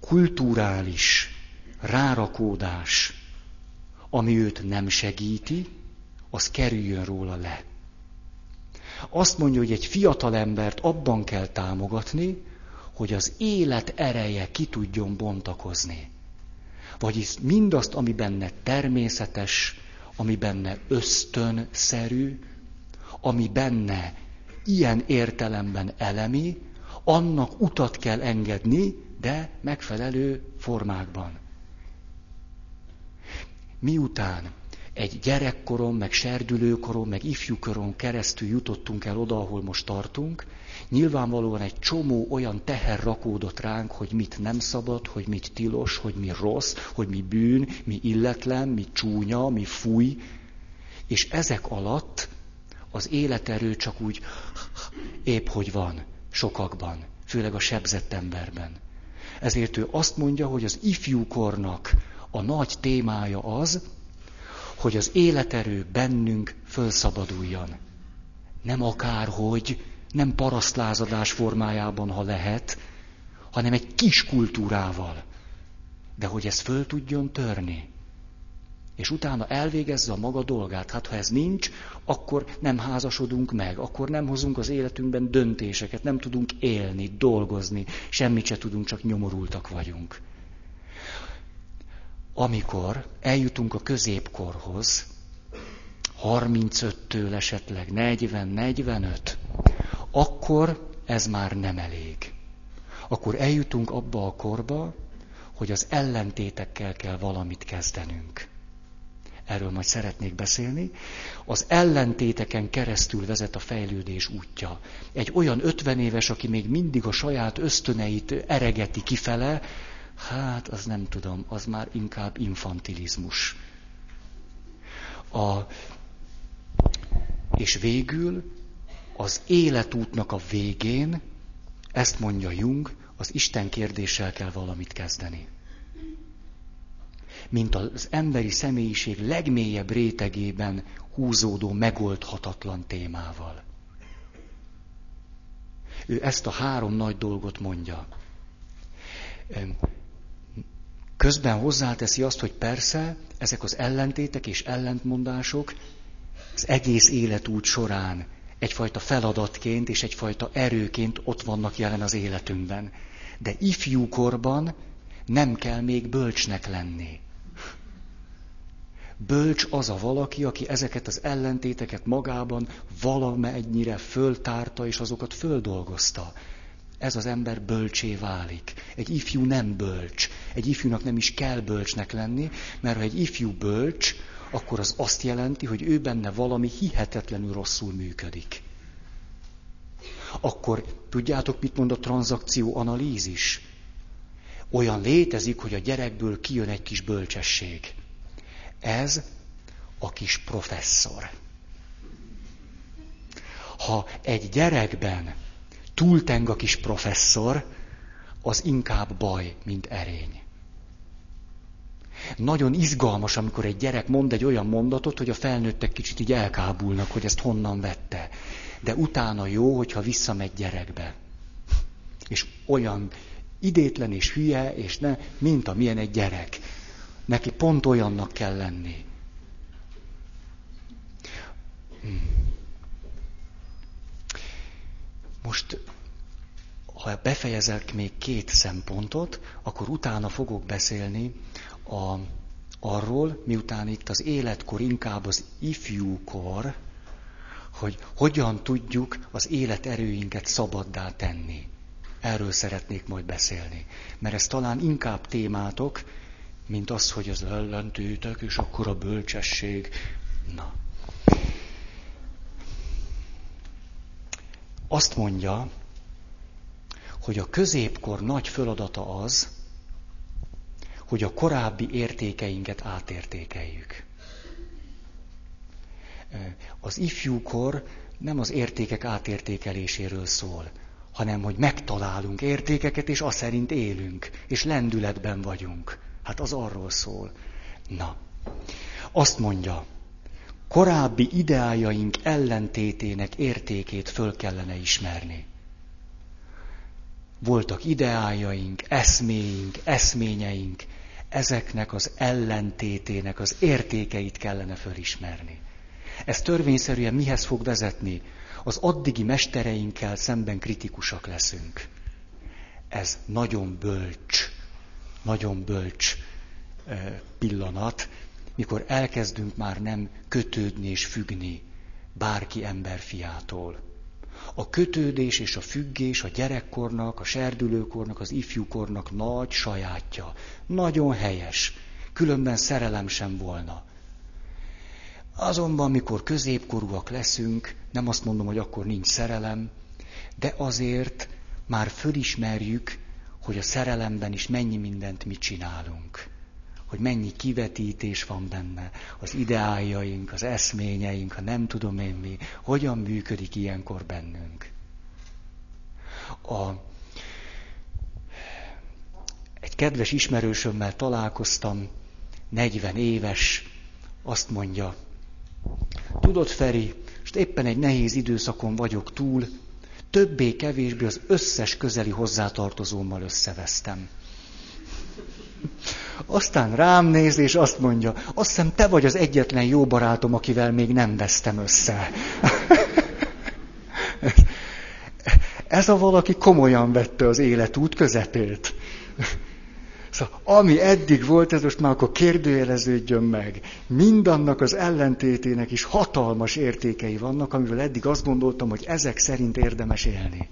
Speaker 1: kulturális rárakódás, ami őt nem segíti, az kerüljön róla le. Azt mondja, hogy egy fiatalembert abban kell támogatni, hogy az élet ereje ki tudjon bontakozni. Vagyis mindazt, ami benne természetes, ami benne ösztönszerű, ami benne ilyen értelemben elemi, annak utat kell engedni, de megfelelő formákban. Miután egy gyerekkoron, meg serdülőkoron, meg ifjúkoron keresztül jutottunk el oda, ahol most tartunk, nyilvánvalóan egy csomó olyan teher rakódott ránk, hogy mit nem szabad, hogy mit tilos, hogy mi rossz, hogy mi bűn, mi illetlen, mi csúnya, mi fúj, és ezek alatt az életerő csak úgy épp hogy van sokakban, főleg a sebzett emberben. Ezért ő azt mondja, hogy az ifjúkornak a nagy témája az, hogy az életerő bennünk fölszabaduljon. Nem akárhogy, nem parasztlázadás formájában, ha lehet, hanem egy kis kultúrával. De hogy ez föl tudjon törni. És utána elvégezze a maga dolgát. Hát ha ez nincs, akkor nem házasodunk meg, akkor nem hozunk az életünkben döntéseket, nem tudunk élni, dolgozni, semmit se tudunk, csak nyomorultak vagyunk amikor eljutunk a középkorhoz, 35-től esetleg 40-45, akkor ez már nem elég. Akkor eljutunk abba a korba, hogy az ellentétekkel kell valamit kezdenünk. Erről majd szeretnék beszélni. Az ellentéteken keresztül vezet a fejlődés útja. Egy olyan 50 éves, aki még mindig a saját ösztöneit eregeti kifele, Hát, az nem tudom, az már inkább infantilizmus. A, és végül az életútnak a végén, ezt mondja Jung, az Isten kérdéssel kell valamit kezdeni. Mint az emberi személyiség legmélyebb rétegében húzódó, megoldhatatlan témával. Ő ezt a három nagy dolgot mondja. Közben hozzáteszi azt, hogy persze ezek az ellentétek és ellentmondások az egész életút során egyfajta feladatként és egyfajta erőként ott vannak jelen az életünkben. De ifjúkorban nem kell még bölcsnek lenni. Bölcs az a valaki, aki ezeket az ellentéteket magában valamennyire föltárta és azokat földolgozta ez az ember bölcsé válik. Egy ifjú nem bölcs. Egy ifjúnak nem is kell bölcsnek lenni, mert ha egy ifjú bölcs, akkor az azt jelenti, hogy ő benne valami hihetetlenül rosszul működik. Akkor tudjátok, mit mond a tranzakció analízis? olyan létezik, hogy a gyerekből kijön egy kis bölcsesség. Ez a kis professzor. Ha egy gyerekben túlteng a kis professzor, az inkább baj, mint erény. Nagyon izgalmas, amikor egy gyerek mond egy olyan mondatot, hogy a felnőttek kicsit így elkábulnak, hogy ezt honnan vette. De utána jó, hogyha visszamegy gyerekbe. És olyan idétlen és hülye, és ne, mint amilyen egy gyerek. Neki pont olyannak kell lenni. Hmm. Most, ha befejezek még két szempontot, akkor utána fogok beszélni a, arról, miután itt az életkor inkább az ifjúkor, hogy hogyan tudjuk az életerőinket szabaddá tenni. Erről szeretnék majd beszélni. Mert ez talán inkább témátok, mint az, hogy az ellentétek, és akkor a bölcsesség. Na. Azt mondja, hogy a középkor nagy feladata az, hogy a korábbi értékeinket átértékeljük. Az ifjúkor nem az értékek átértékeléséről szól, hanem hogy megtalálunk értékeket, és azt szerint élünk, és lendületben vagyunk. Hát az arról szól. Na, azt mondja, korábbi ideájaink ellentétének értékét föl kellene ismerni. Voltak ideájaink, eszméink, eszményeink, ezeknek az ellentétének az értékeit kellene fölismerni. Ez törvényszerűen mihez fog vezetni? Az addigi mestereinkkel szemben kritikusak leszünk. Ez nagyon bölcs, nagyon bölcs pillanat, mikor elkezdünk már nem kötődni és függni bárki emberfiától. A kötődés és a függés a gyerekkornak, a serdülőkornak, az ifjúkornak nagy sajátja. Nagyon helyes. Különben szerelem sem volna. Azonban, mikor középkorúak leszünk, nem azt mondom, hogy akkor nincs szerelem, de azért már fölismerjük, hogy a szerelemben is mennyi mindent mi csinálunk. Hogy mennyi kivetítés van benne, az ideáljaink, az eszményeink, a nem tudom én mi, hogyan működik ilyenkor bennünk. A, egy kedves ismerősömmel találkoztam, 40 éves, azt mondja, tudod Feri, most éppen egy nehéz időszakon vagyok túl, többé-kevésbé az összes közeli hozzátartozómmal összevesztem. Aztán rám néz, és azt mondja, azt hiszem te vagy az egyetlen jó barátom, akivel még nem vesztem össze. Ez a valaki komolyan vette az életút közepét. Szóval ami eddig volt, ez most már akkor kérdőjeleződjön meg. Mindannak az ellentétének is hatalmas értékei vannak, amivel eddig azt gondoltam, hogy ezek szerint érdemes élni.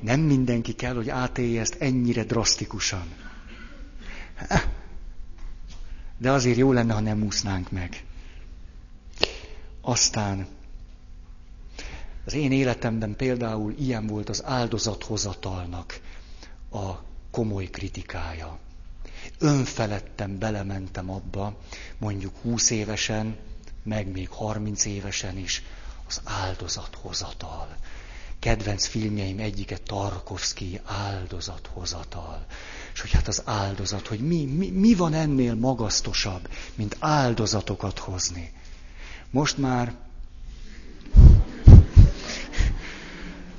Speaker 1: Nem mindenki kell, hogy átélje ezt ennyire drasztikusan. De azért jó lenne, ha nem úsznánk meg. Aztán az én életemben például ilyen volt az áldozathozatalnak a komoly kritikája. Önfeledtem belementem abba, mondjuk 20 évesen, meg még 30 évesen is, az áldozathozatal. Kedvenc filmjeim egyike Tarkovsky áldozathozatal. És hogy hát az áldozat, hogy mi, mi, mi van ennél magasztosabb, mint áldozatokat hozni. Most már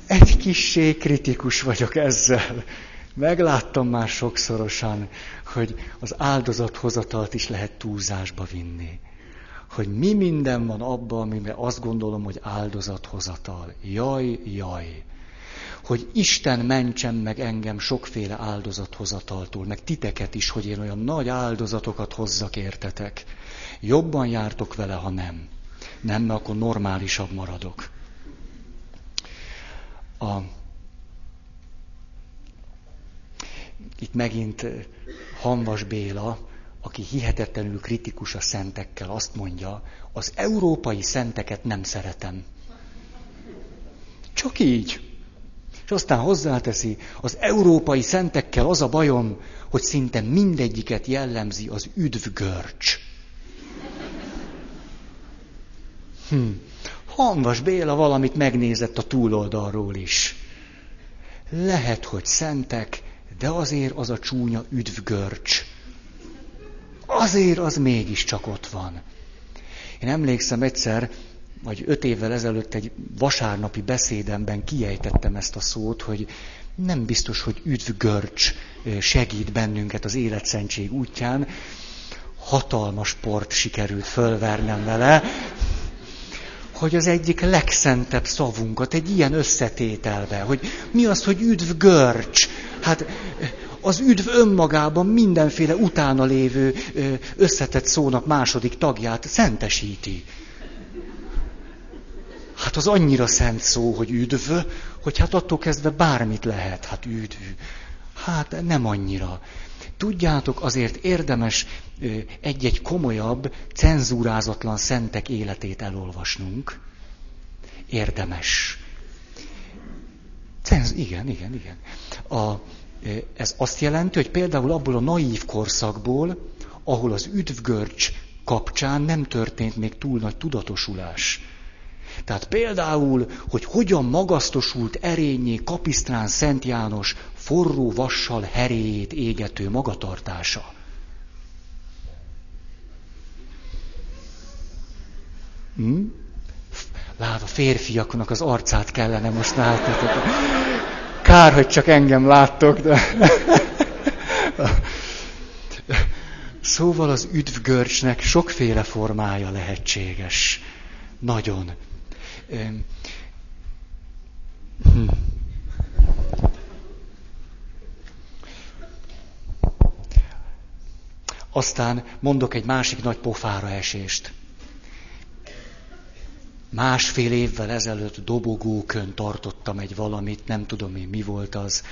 Speaker 1: egy kissé kritikus vagyok ezzel. Megláttam már sokszorosan, hogy az áldozathozatalt is lehet túlzásba vinni. Hogy mi minden van abban, amiben azt gondolom, hogy áldozathozatal. Jaj, jaj. Hogy Isten mentsen meg engem sokféle áldozathozataltól, meg titeket is, hogy én olyan nagy áldozatokat hozzak értetek. Jobban jártok vele, ha nem. Nem, mert akkor normálisabb maradok. A itt megint Hanvas Béla, aki hihetetlenül kritikus a szentekkel, azt mondja, az európai szenteket nem szeretem. Csak így. És aztán hozzáteszi, az európai szentekkel az a bajom, hogy szinte mindegyiket jellemzi az üdvgörcs. Hm. Hanvas Béla valamit megnézett a túloldalról is. Lehet, hogy szentek, de azért az a csúnya üdvgörcs. Azért az mégiscsak ott van. Én emlékszem egyszer, vagy öt évvel ezelőtt egy vasárnapi beszédemben kiejtettem ezt a szót, hogy nem biztos, hogy üdvgörcs segít bennünket az életszentség útján. Hatalmas port sikerült fölvernem vele, hogy az egyik legszentebb szavunkat egy ilyen összetételbe, hogy mi az, hogy üdv görcs? Hát az üdv önmagában mindenféle utána lévő összetett szónak második tagját szentesíti. Hát az annyira szent szó, hogy üdv, hogy hát attól kezdve bármit lehet. Hát üdv. Hát nem annyira. Tudjátok, azért érdemes egy-egy komolyabb, cenzúrázatlan szentek életét elolvasnunk. Érdemes. Cenz, igen, igen, igen. A, ez azt jelenti, hogy például abból a naív korszakból, ahol az üdvgörcs kapcsán nem történt még túl nagy tudatosulás. Tehát például, hogy hogyan magasztosult erényé Kapisztrán Szent János forró vassal heréjét égető magatartása. Hm? Lát, a férfiaknak az arcát kellene most látni. Kár, hogy csak engem láttok, de... Szóval az üdvgörcsnek sokféle formája lehetséges. Nagyon. Hm. Aztán mondok egy másik nagy pofára esést. Másfél évvel ezelőtt dobogókön tartottam egy valamit, nem tudom én mi volt az,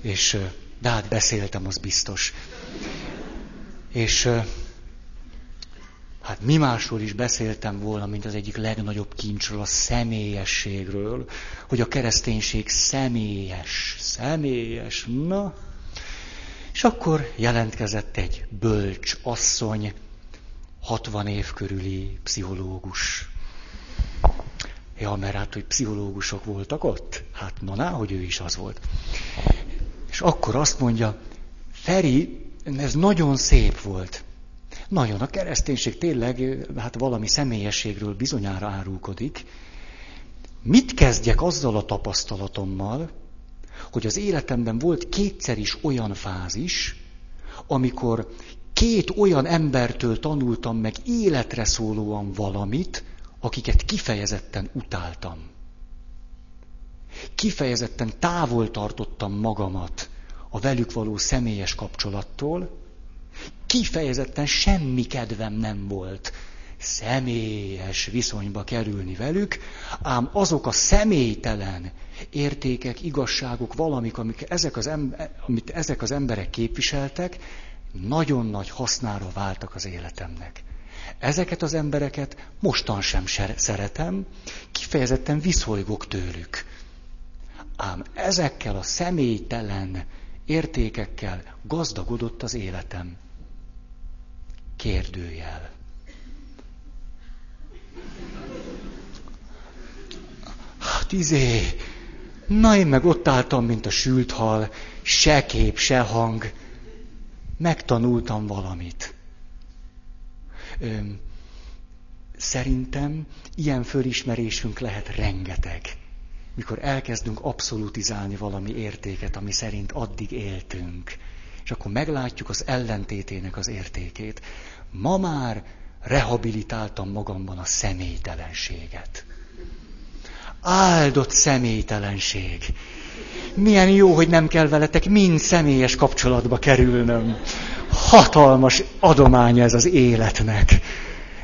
Speaker 1: és de hát beszéltem, az biztos. És hát mi másról is beszéltem volna, mint az egyik legnagyobb kincsről, a személyességről, hogy a kereszténység személyes, személyes, na. És akkor jelentkezett egy bölcs asszony, 60 év körüli pszichológus. Ja, mert hát, hogy pszichológusok voltak ott? Hát, na, ná, hogy ő is az volt. És akkor azt mondja, Feri, ez nagyon szép volt. Nagyon, a kereszténység tényleg, hát valami személyességről bizonyára árulkodik. Mit kezdjek azzal a tapasztalatommal, hogy az életemben volt kétszer is olyan fázis, amikor két olyan embertől tanultam meg életre szólóan valamit, akiket kifejezetten utáltam. Kifejezetten távol tartottam magamat a velük való személyes kapcsolattól, kifejezetten semmi kedvem nem volt személyes viszonyba kerülni velük, ám azok a személytelen értékek, igazságok, valamik, amik ezek az ember, amit ezek az emberek képviseltek, nagyon nagy hasznára váltak az életemnek. Ezeket az embereket mostan sem szeretem, kifejezetten viszolygok tőlük. Ám ezekkel a személytelen értékekkel gazdagodott az életem. Kérdőjel. Hát izé, na én meg ott álltam, mint a sült hal, se kép, se hang. Megtanultam valamit. Szerintem ilyen fölismerésünk lehet rengeteg, mikor elkezdünk abszolutizálni valami értéket, ami szerint addig éltünk, és akkor meglátjuk az ellentétének az értékét. Ma már rehabilitáltam magamban a személytelenséget. Áldott személytelenség. Milyen jó, hogy nem kell veletek mind személyes kapcsolatba kerülnöm hatalmas adománya ez az életnek.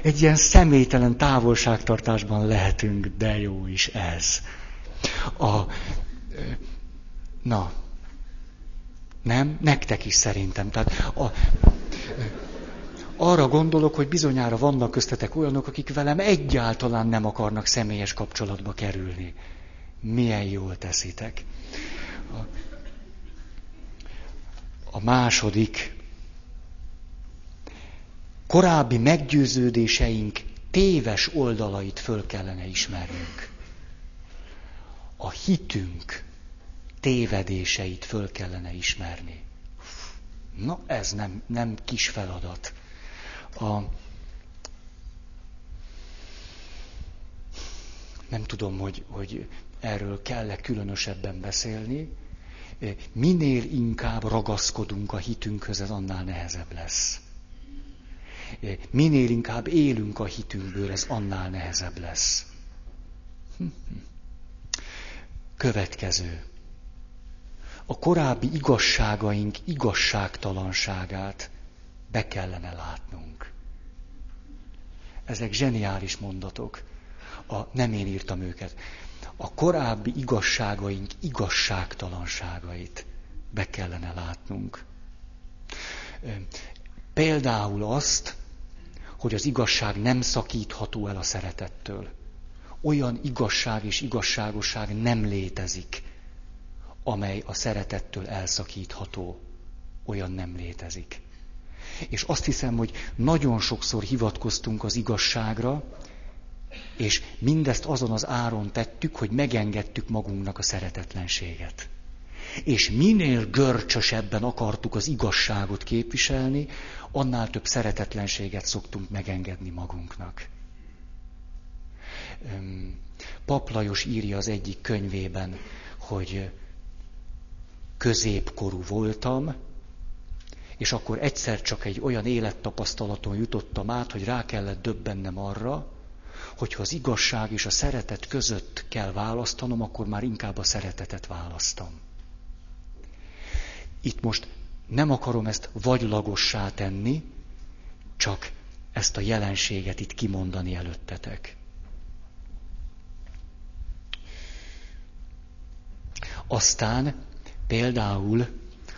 Speaker 1: Egy ilyen személytelen távolságtartásban lehetünk, de jó is ez. A, na, nem? Nektek is szerintem. Tehát a, arra gondolok, hogy bizonyára vannak köztetek olyanok, akik velem egyáltalán nem akarnak személyes kapcsolatba kerülni. Milyen jól teszitek. A, a második. Korábbi meggyőződéseink téves oldalait föl kellene ismernünk. A hitünk tévedéseit föl kellene ismerni. Na, ez nem, nem kis feladat. A, nem tudom, hogy, hogy erről kell-e különösebben beszélni. Minél inkább ragaszkodunk a hitünkhöz, ez annál nehezebb lesz. Minél inkább élünk a hitünkből, ez annál nehezebb lesz. Következő. A korábbi igazságaink igazságtalanságát be kellene látnunk. Ezek zseniális mondatok. A, nem én írtam őket. A korábbi igazságaink igazságtalanságait be kellene látnunk. Például azt, hogy az igazság nem szakítható el a szeretettől. Olyan igazság és igazságosság nem létezik, amely a szeretettől elszakítható. Olyan nem létezik. És azt hiszem, hogy nagyon sokszor hivatkoztunk az igazságra, és mindezt azon az áron tettük, hogy megengedtük magunknak a szeretetlenséget. És minél görcsösebben akartuk az igazságot képviselni, annál több szeretetlenséget szoktunk megengedni magunknak. Paplajos írja az egyik könyvében, hogy középkorú voltam, és akkor egyszer csak egy olyan élettapasztalaton jutottam át, hogy rá kellett döbbennem arra, hogyha az igazság és a szeretet között kell választanom, akkor már inkább a szeretetet választom. Itt most nem akarom ezt vagylagossá tenni, csak ezt a jelenséget itt kimondani előttetek. Aztán például,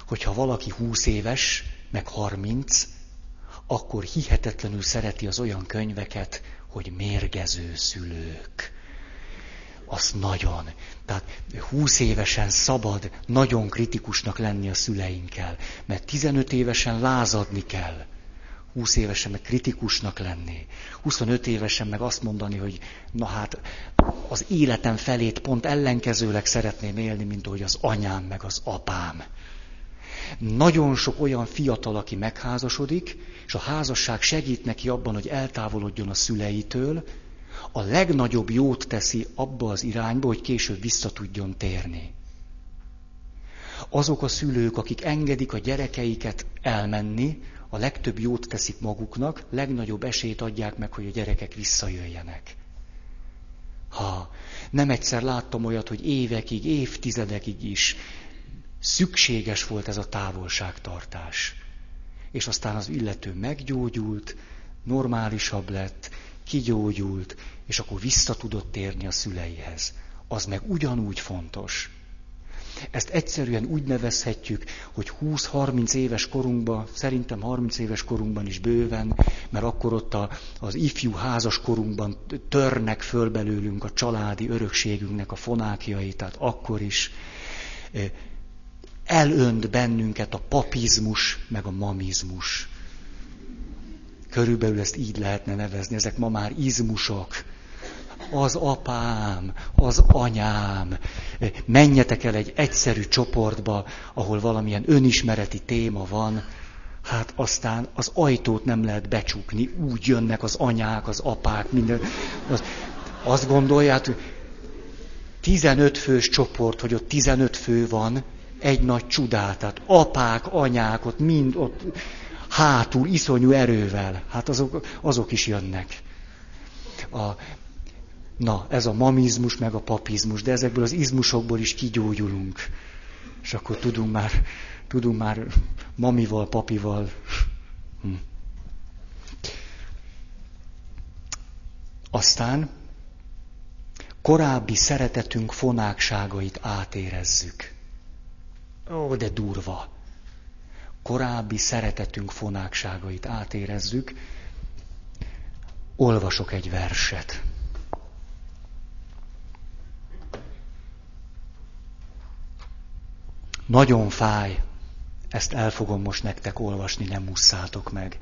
Speaker 1: hogyha valaki 20 éves, meg 30, akkor hihetetlenül szereti az olyan könyveket, hogy mérgező szülők. Az nagyon. Tehát 20 évesen szabad nagyon kritikusnak lenni a szüleinkkel, mert 15 évesen lázadni kell. 20 évesen meg kritikusnak lenni. 25 évesen meg azt mondani, hogy na hát az életem felét pont ellenkezőleg szeretném élni, mint ahogy az anyám meg az apám. Nagyon sok olyan fiatal, aki megházasodik, és a házasság segít neki abban, hogy eltávolodjon a szüleitől, a legnagyobb jót teszi abba az irányba, hogy később vissza tudjon térni. Azok a szülők, akik engedik a gyerekeiket elmenni, a legtöbb jót teszik maguknak, legnagyobb esélyt adják meg, hogy a gyerekek visszajöjjenek. Ha nem egyszer láttam olyat, hogy évekig, évtizedekig is szükséges volt ez a távolságtartás. És aztán az illető meggyógyult, normálisabb lett, kigyógyult, és akkor vissza tudott térni a szüleihez. Az meg ugyanúgy fontos. Ezt egyszerűen úgy nevezhetjük, hogy 20-30 éves korunkban, szerintem 30 éves korunkban is bőven, mert akkor ott a, az ifjú házas korunkban törnek föl belőlünk a családi örökségünknek a fonákjai, tehát akkor is elönt bennünket a papizmus, meg a mamizmus. Körülbelül ezt így lehetne nevezni, ezek ma már izmusok. Az apám, az anyám. Menjetek el egy egyszerű csoportba, ahol valamilyen önismereti téma van, hát aztán az ajtót nem lehet becsukni, úgy jönnek az anyák, az apák, minden. Az, azt gondoljátok, 15 fős csoport, hogy ott 15 fő van, egy nagy csodát, tehát apák, anyák, ott mind ott hátul, iszonyú erővel, hát azok, azok is jönnek. A, na, ez a mamizmus, meg a papizmus, de ezekből az izmusokból is kigyógyulunk. És akkor tudunk már, tudunk már mamival, papival. Hm. Aztán korábbi szeretetünk fonákságait átérezzük. Ó, de durva. Korábbi szeretetünk fonákságait átérezzük. Olvasok egy verset. Nagyon fáj. Ezt el fogom most nektek olvasni, nem musszátok meg.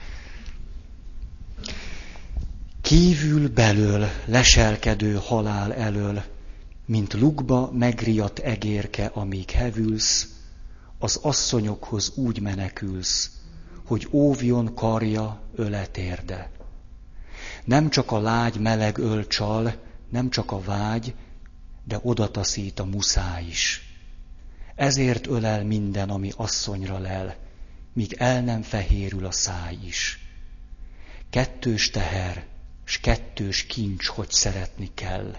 Speaker 1: Kívül belől leselkedő halál elől, mint lukba megriadt egérke, amíg hevülsz, az asszonyokhoz úgy menekülsz, hogy óvjon karja öletérde. Nem csak a lágy meleg öl csal, nem csak a vágy, de odataszít a muszáj is. Ezért ölel minden, ami asszonyra lel, míg el nem fehérül a száj is. Kettős teher, s kettős kincs, hogy szeretni kell.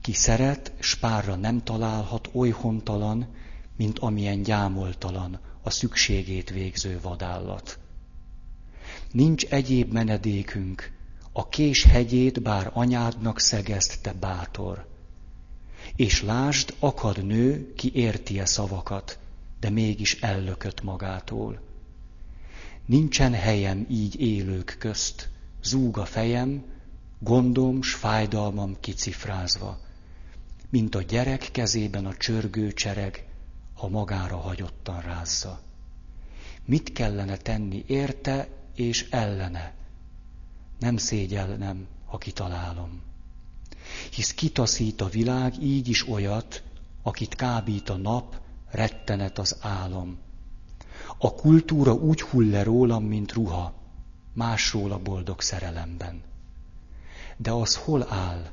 Speaker 1: Ki szeret, s párra nem találhat oly hontalan, mint amilyen gyámoltalan a szükségét végző vadállat. Nincs egyéb menedékünk, a kés hegyét bár anyádnak szegezt te bátor. És lásd, akad nő, ki érti -e szavakat, de mégis ellökött magától. Nincsen helyem így élők közt, zúg a fejem, gondom s fájdalmam kicifrázva, mint a gyerek kezében a csörgő csereg, ha magára hagyottan rázza. Mit kellene tenni érte és ellene? Nem szégyelnem, ha kitalálom. Hisz kitaszít a világ így is olyat, akit kábít a nap, rettenet az álom. A kultúra úgy hull le rólam, mint ruha, másról a boldog szerelemben. De az hol áll,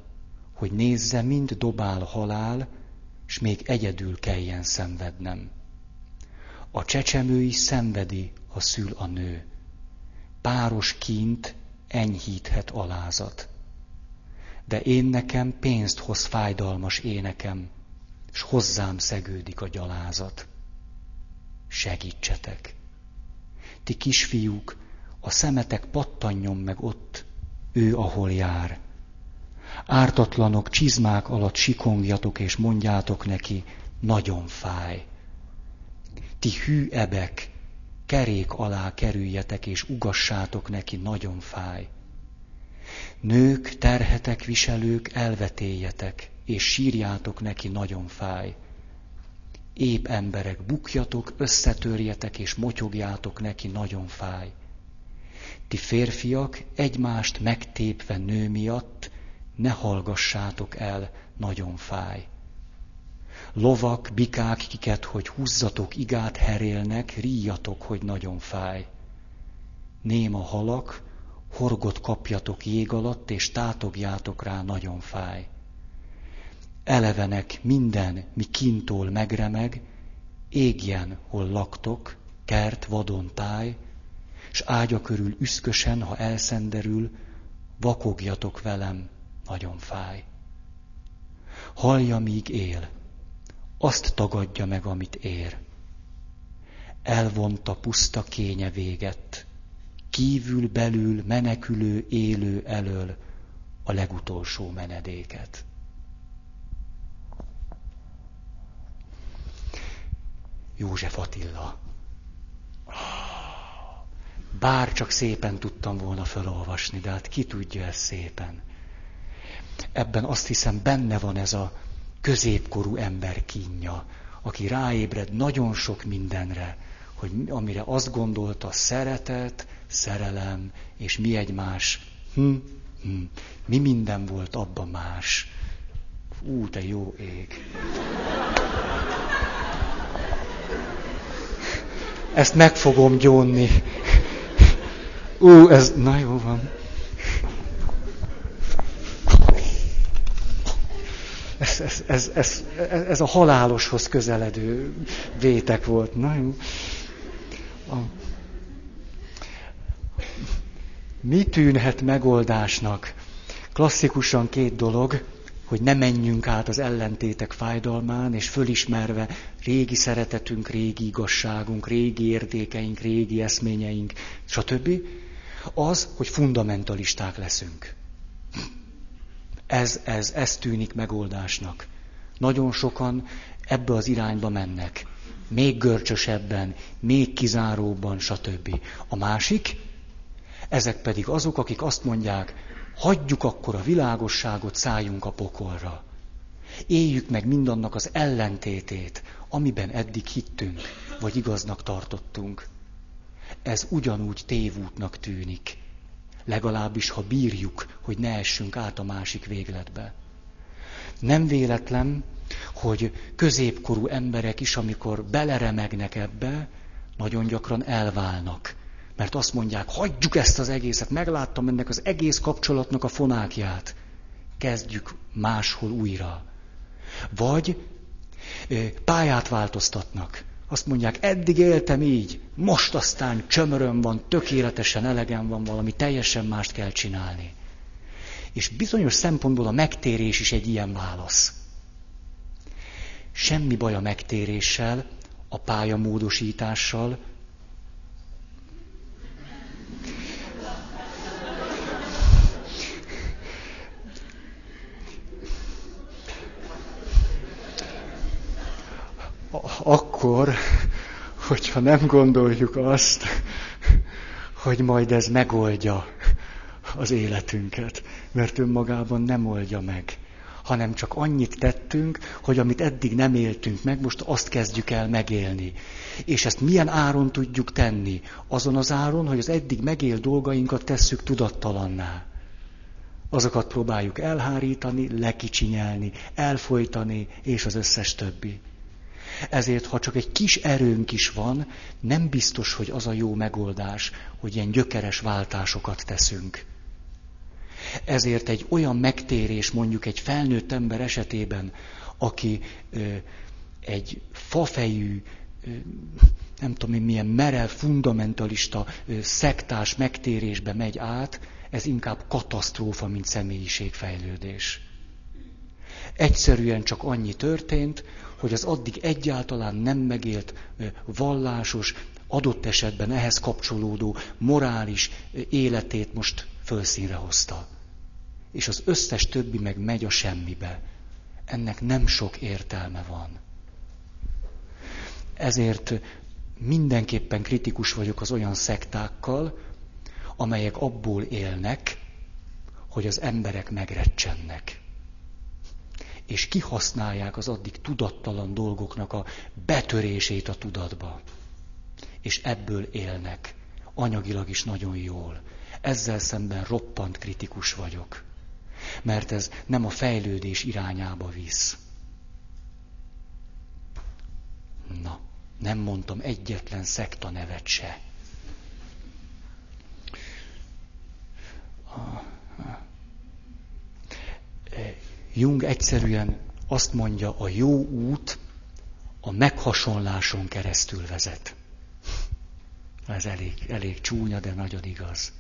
Speaker 1: hogy nézze, mind dobál halál, s még egyedül kelljen szenvednem. A csecsemő is szenvedi, ha szül a nő. Páros kint enyhíthet alázat. De én nekem pénzt hoz fájdalmas énekem, s hozzám szegődik a gyalázat. Segítsetek! Ti kisfiúk, a szemetek pattanjon meg ott, ő ahol jár. Ártatlanok csizmák alatt sikongjatok és mondjátok neki, nagyon fáj. Ti hű ebek, kerék alá kerüljetek és ugassátok neki, nagyon fáj. Nők, terhetek viselők, elvetéljetek, és sírjátok neki, nagyon fáj. Épp emberek, bukjatok, összetörjetek, és motyogjátok neki, nagyon fáj. Ti férfiak, egymást megtépve nő miatt, ne hallgassátok el, nagyon fáj. Lovak, bikák, kiket, hogy húzzatok, igát herélnek, ríjatok, hogy nagyon fáj. Néma halak, horgot kapjatok jég alatt, és tátogjátok rá, nagyon fáj. Elevenek minden, mi kintól megremeg, égjen, hol laktok, kert, vadon táj, s ágya körül üszkösen, ha elszenderül, vakogjatok velem, nagyon fáj. Hallja, míg él, azt tagadja meg, amit ér. Elvonta puszta kénye véget, kívül belül menekülő élő elől a legutolsó menedéket. József Attila. Bár csak szépen tudtam volna felolvasni, de hát ki tudja ezt szépen. Ebben azt hiszem benne van ez a középkorú ember kínja, aki ráébred nagyon sok mindenre, hogy amire azt gondolta szeretet, szerelem, és mi egymás, hm, hm, mi minden volt abban más. Ú, te jó ég. Ezt meg fogom gyónni. Ú, ez, na jó van. Ez, ez, ez, ez, a haláloshoz közeledő vétek volt. Na jó. A, mi tűnhet megoldásnak? Klasszikusan két dolog, hogy ne menjünk át az ellentétek fájdalmán, és fölismerve régi szeretetünk, régi igazságunk, régi értékeink, régi eszményeink, stb az, hogy fundamentalisták leszünk. Ez, ez, ez tűnik megoldásnak. Nagyon sokan ebbe az irányba mennek. Még görcsösebben, még kizáróbban, stb. A másik, ezek pedig azok, akik azt mondják, hagyjuk akkor a világosságot, szálljunk a pokolra. Éljük meg mindannak az ellentétét, amiben eddig hittünk, vagy igaznak tartottunk. Ez ugyanúgy tévútnak tűnik. Legalábbis, ha bírjuk, hogy ne essünk át a másik végletbe. Nem véletlen, hogy középkorú emberek is, amikor beleremegnek ebbe, nagyon gyakran elválnak. Mert azt mondják, hagyjuk ezt az egészet, megláttam ennek az egész kapcsolatnak a fonákját. Kezdjük máshol újra. Vagy pályát változtatnak. Azt mondják, eddig éltem így, most aztán csömöröm van, tökéletesen elegem van, valami teljesen mást kell csinálni. És bizonyos szempontból a megtérés is egy ilyen válasz. Semmi baj a megtéréssel, a pályamódosítással. Akkor, hogyha nem gondoljuk azt, hogy majd ez megoldja az életünket, mert önmagában nem oldja meg hanem csak annyit tettünk, hogy amit eddig nem éltünk meg, most azt kezdjük el megélni. És ezt milyen áron tudjuk tenni? Azon az áron, hogy az eddig megélt dolgainkat tesszük tudattalanná. Azokat próbáljuk elhárítani, lekicsinyelni, elfolytani, és az összes többi. Ezért, ha csak egy kis erőnk is van, nem biztos, hogy az a jó megoldás, hogy ilyen gyökeres váltásokat teszünk. Ezért egy olyan megtérés mondjuk egy felnőtt ember esetében, aki ö, egy fafejű, ö, nem tudom én milyen merev, fundamentalista, ö, szektás megtérésbe megy át, ez inkább katasztrófa, mint személyiségfejlődés. Egyszerűen csak annyi történt, hogy az addig egyáltalán nem megélt vallásos, adott esetben ehhez kapcsolódó morális életét most fölszínre hozta. És az összes többi meg megy a semmibe. Ennek nem sok értelme van. Ezért mindenképpen kritikus vagyok az olyan szektákkal, amelyek abból élnek, hogy az emberek megrecsennek. És kihasználják az addig tudattalan dolgoknak a betörését a tudatba. És ebből élnek. Anyagilag is nagyon jól. Ezzel szemben roppant kritikus vagyok. Mert ez nem a fejlődés irányába visz. Na, nem mondtam egyetlen szekta nevet se. Jung egyszerűen azt mondja, a jó út a meghasonláson keresztül vezet. Ez elég, elég csúnya, de nagyon igaz.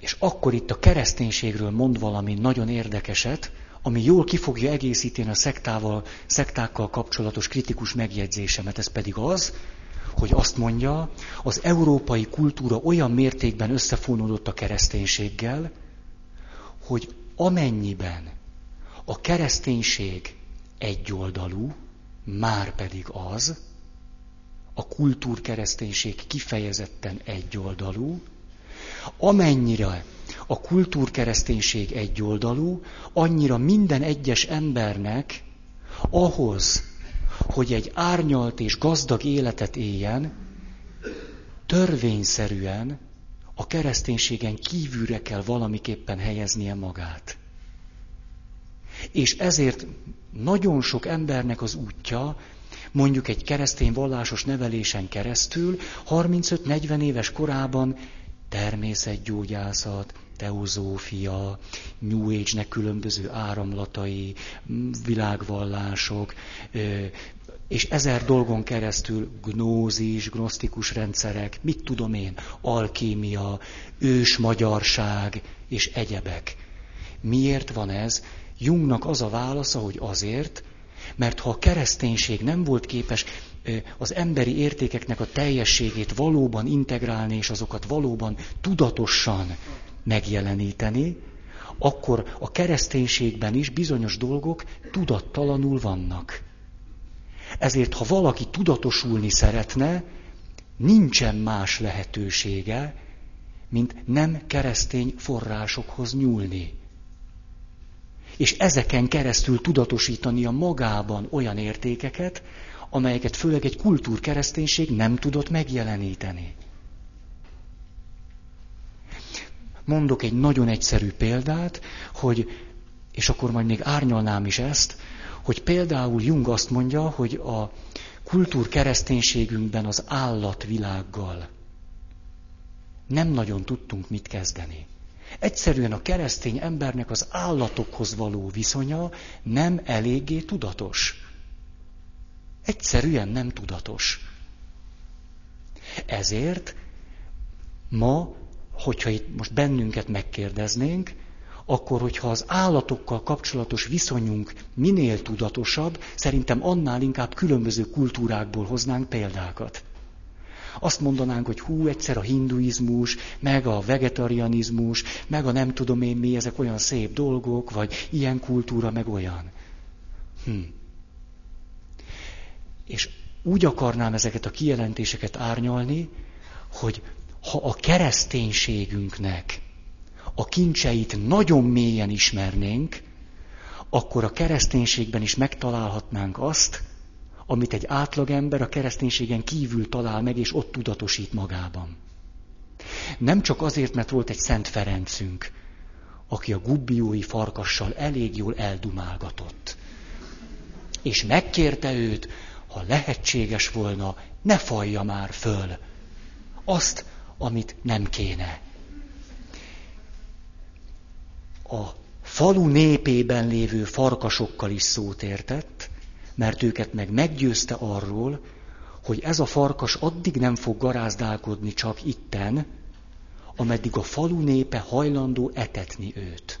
Speaker 1: És akkor itt a kereszténységről mond valami nagyon érdekeset, ami jól ki fogja egészíteni a szektával, szektákkal kapcsolatos kritikus megjegyzésemet. Ez pedig az, hogy azt mondja, az európai kultúra olyan mértékben összefonódott a kereszténységgel, hogy amennyiben a kereszténység egyoldalú, már pedig az, a kultúrkereszténység kifejezetten egyoldalú, Amennyire a kultúrkereszténység egyoldalú, annyira minden egyes embernek ahhoz, hogy egy árnyalt és gazdag életet éljen, törvényszerűen a kereszténységen kívülre kell valamiképpen helyeznie magát. És ezért nagyon sok embernek az útja, mondjuk egy keresztény vallásos nevelésen keresztül, 35-40 éves korában természetgyógyászat, teozófia, New Age-nek különböző áramlatai, világvallások, és ezer dolgon keresztül gnózis, gnosztikus rendszerek, mit tudom én, alkímia, ős magyarság és egyebek. Miért van ez? Jungnak az a válasza, hogy azért, mert ha a kereszténység nem volt képes az emberi értékeknek a teljességét valóban integrálni, és azokat valóban tudatosan megjeleníteni, akkor a kereszténységben is bizonyos dolgok tudattalanul vannak. Ezért, ha valaki tudatosulni szeretne, nincsen más lehetősége, mint nem keresztény forrásokhoz nyúlni. és ezeken keresztül tudatosítani a magában olyan értékeket, amelyeket főleg egy kultúrkereszténység nem tudott megjeleníteni. Mondok egy nagyon egyszerű példát, hogy, és akkor majd még árnyalnám is ezt, hogy például Jung azt mondja, hogy a kultúrkereszténységünkben az állatvilággal nem nagyon tudtunk mit kezdeni. Egyszerűen a keresztény embernek az állatokhoz való viszonya nem eléggé tudatos. Egyszerűen nem tudatos. Ezért ma, hogyha itt most bennünket megkérdeznénk, akkor, hogyha az állatokkal kapcsolatos viszonyunk minél tudatosabb, szerintem annál inkább különböző kultúrákból hoznánk példákat. Azt mondanánk, hogy hú, egyszer a hinduizmus, meg a vegetarianizmus, meg a nem tudom én mi, ezek olyan szép dolgok, vagy ilyen kultúra, meg olyan. Hm. És úgy akarnám ezeket a kijelentéseket árnyalni, hogy ha a kereszténységünknek a kincseit nagyon mélyen ismernénk, akkor a kereszténységben is megtalálhatnánk azt, amit egy átlagember a kereszténységen kívül talál meg, és ott tudatosít magában. Nem csak azért, mert volt egy Szent Ferencünk, aki a gubbiói farkassal elég jól eldumálgatott. És megkérte őt, ha lehetséges volna, ne falja már föl azt, amit nem kéne. A falu népében lévő farkasokkal is szót értett, mert őket meg meggyőzte arról, hogy ez a farkas addig nem fog garázdálkodni csak itten, ameddig a falu népe hajlandó etetni őt.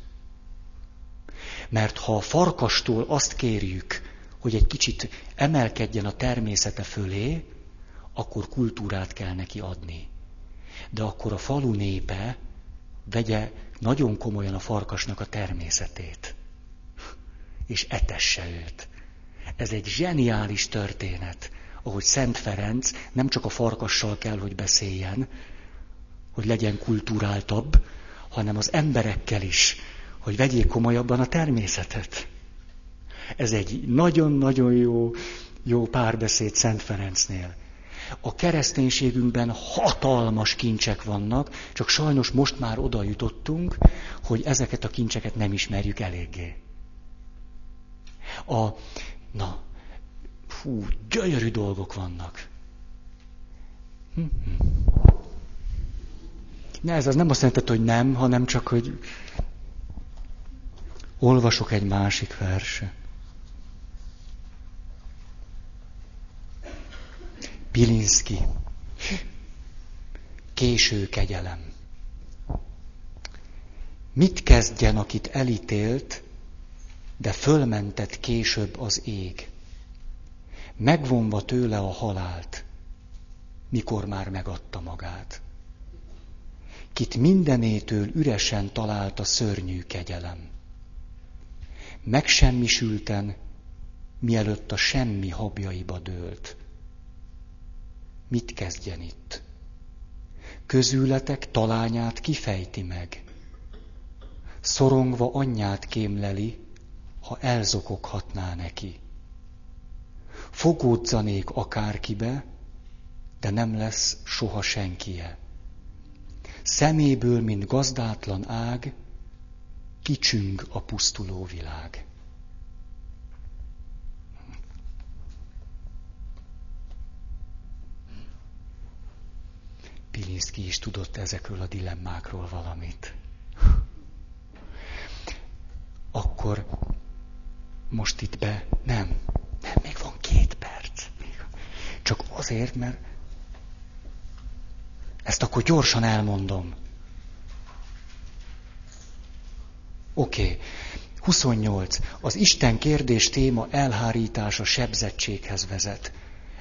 Speaker 1: Mert ha a farkastól azt kérjük, hogy egy kicsit emelkedjen a természete fölé, akkor kultúrát kell neki adni. De akkor a falu népe vegye nagyon komolyan a farkasnak a természetét, és etesse őt. Ez egy zseniális történet, ahogy Szent Ferenc nem csak a farkassal kell, hogy beszéljen, hogy legyen kulturáltabb, hanem az emberekkel is, hogy vegyék komolyabban a természetet. Ez egy nagyon-nagyon jó, jó párbeszéd Szent Ferencnél. A kereszténységünkben hatalmas kincsek vannak, csak sajnos most már oda jutottunk, hogy ezeket a kincseket nem ismerjük eléggé. A, na, fú, gyönyörű dolgok vannak. Hm-hm. Ne, ez az nem azt jelenti, hogy nem, hanem csak, hogy olvasok egy másik verset. Pilinszki. Késő kegyelem. Mit kezdjen, akit elítélt, de fölmentett később az ég, megvonva tőle a halált, mikor már megadta magát. Kit mindenétől üresen talált a szörnyű kegyelem. Megsemmisülten, mielőtt a semmi habjaiba dőlt mit kezdjen itt? Közületek talányát kifejti meg. Szorongva anyját kémleli, ha elzokoghatná neki. Fogódzanék akárkibe, de nem lesz soha senkie. Szeméből, mint gazdátlan ág, kicsüng a pusztuló világ. Pilinszki is tudott ezekről a dilemmákról valamit. Akkor most itt be, nem, nem, még van két perc. Csak azért, mert ezt akkor gyorsan elmondom. Oké. Okay. 28. Az Isten kérdés téma elhárítása sebzettséghez vezet.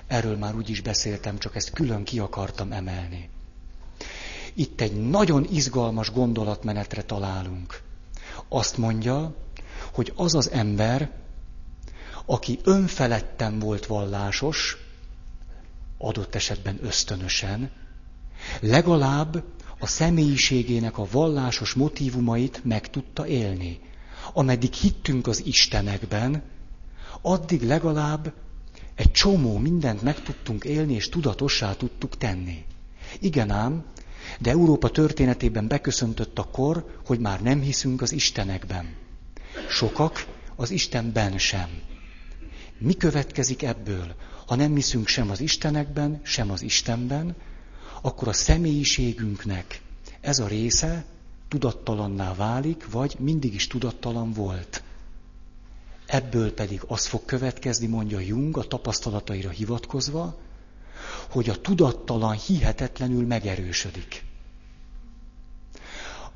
Speaker 1: Erről már úgy is beszéltem, csak ezt külön ki akartam emelni. Itt egy nagyon izgalmas gondolatmenetre találunk. Azt mondja, hogy az az ember, aki önfeledten volt vallásos, adott esetben ösztönösen, legalább a személyiségének a vallásos motivumait meg tudta élni. ameddig hittünk az Istenekben, addig legalább egy csomó mindent meg tudtunk élni, és tudatossá tudtuk tenni. Igen ám, de Európa történetében beköszöntött a kor, hogy már nem hiszünk az Istenekben. Sokak az Istenben sem. Mi következik ebből? Ha nem hiszünk sem az Istenekben, sem az Istenben, akkor a személyiségünknek ez a része tudattalanná válik, vagy mindig is tudattalan volt. Ebből pedig az fog következni, mondja Jung a tapasztalataira hivatkozva, hogy a tudattalan hihetetlenül megerősödik.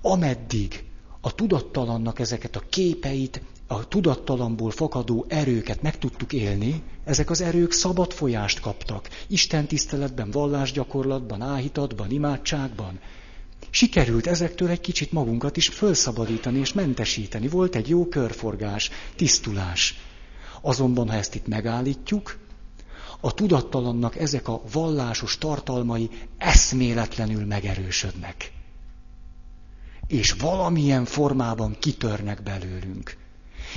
Speaker 1: Ameddig a tudattalannak ezeket a képeit, a tudattalamból fakadó erőket meg tudtuk élni, ezek az erők szabad folyást kaptak. Isten tiszteletben, vallásgyakorlatban, áhítatban, imádságban. Sikerült ezektől egy kicsit magunkat is felszabadítani és mentesíteni. Volt egy jó körforgás, tisztulás. Azonban, ha ezt itt megállítjuk, a tudattalannak ezek a vallásos tartalmai eszméletlenül megerősödnek. És valamilyen formában kitörnek belőlünk.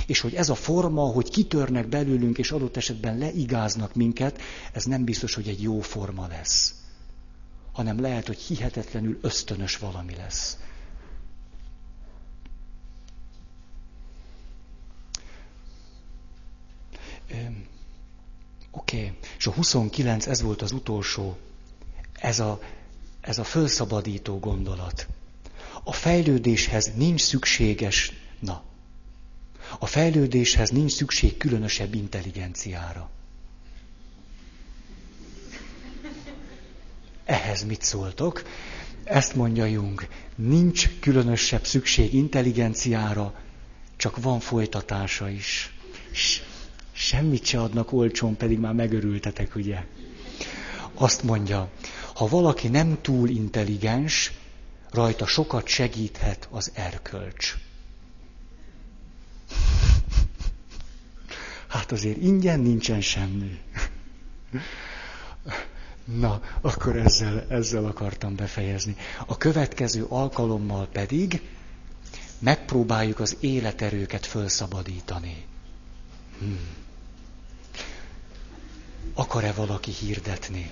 Speaker 1: És hogy ez a forma, hogy kitörnek belőlünk, és adott esetben leigáznak minket, ez nem biztos, hogy egy jó forma lesz. Hanem lehet, hogy hihetetlenül ösztönös valami lesz. Oké, okay. és a 29, ez volt az utolsó, ez a, ez a fölszabadító gondolat. A fejlődéshez nincs szükséges, na, a fejlődéshez nincs szükség különösebb intelligenciára. Ehhez mit szóltok? Ezt mondja Jung. Nincs különösebb szükség intelligenciára, csak van folytatása is. Semmit se adnak olcsón, pedig már megörültetek, ugye? Azt mondja, ha valaki nem túl intelligens, rajta sokat segíthet az erkölcs. Hát azért ingyen nincsen semmi. Na, akkor ezzel, ezzel akartam befejezni. A következő alkalommal pedig megpróbáljuk az életerőket felszabadítani. Hmm. Akar-e valaki hirdetni?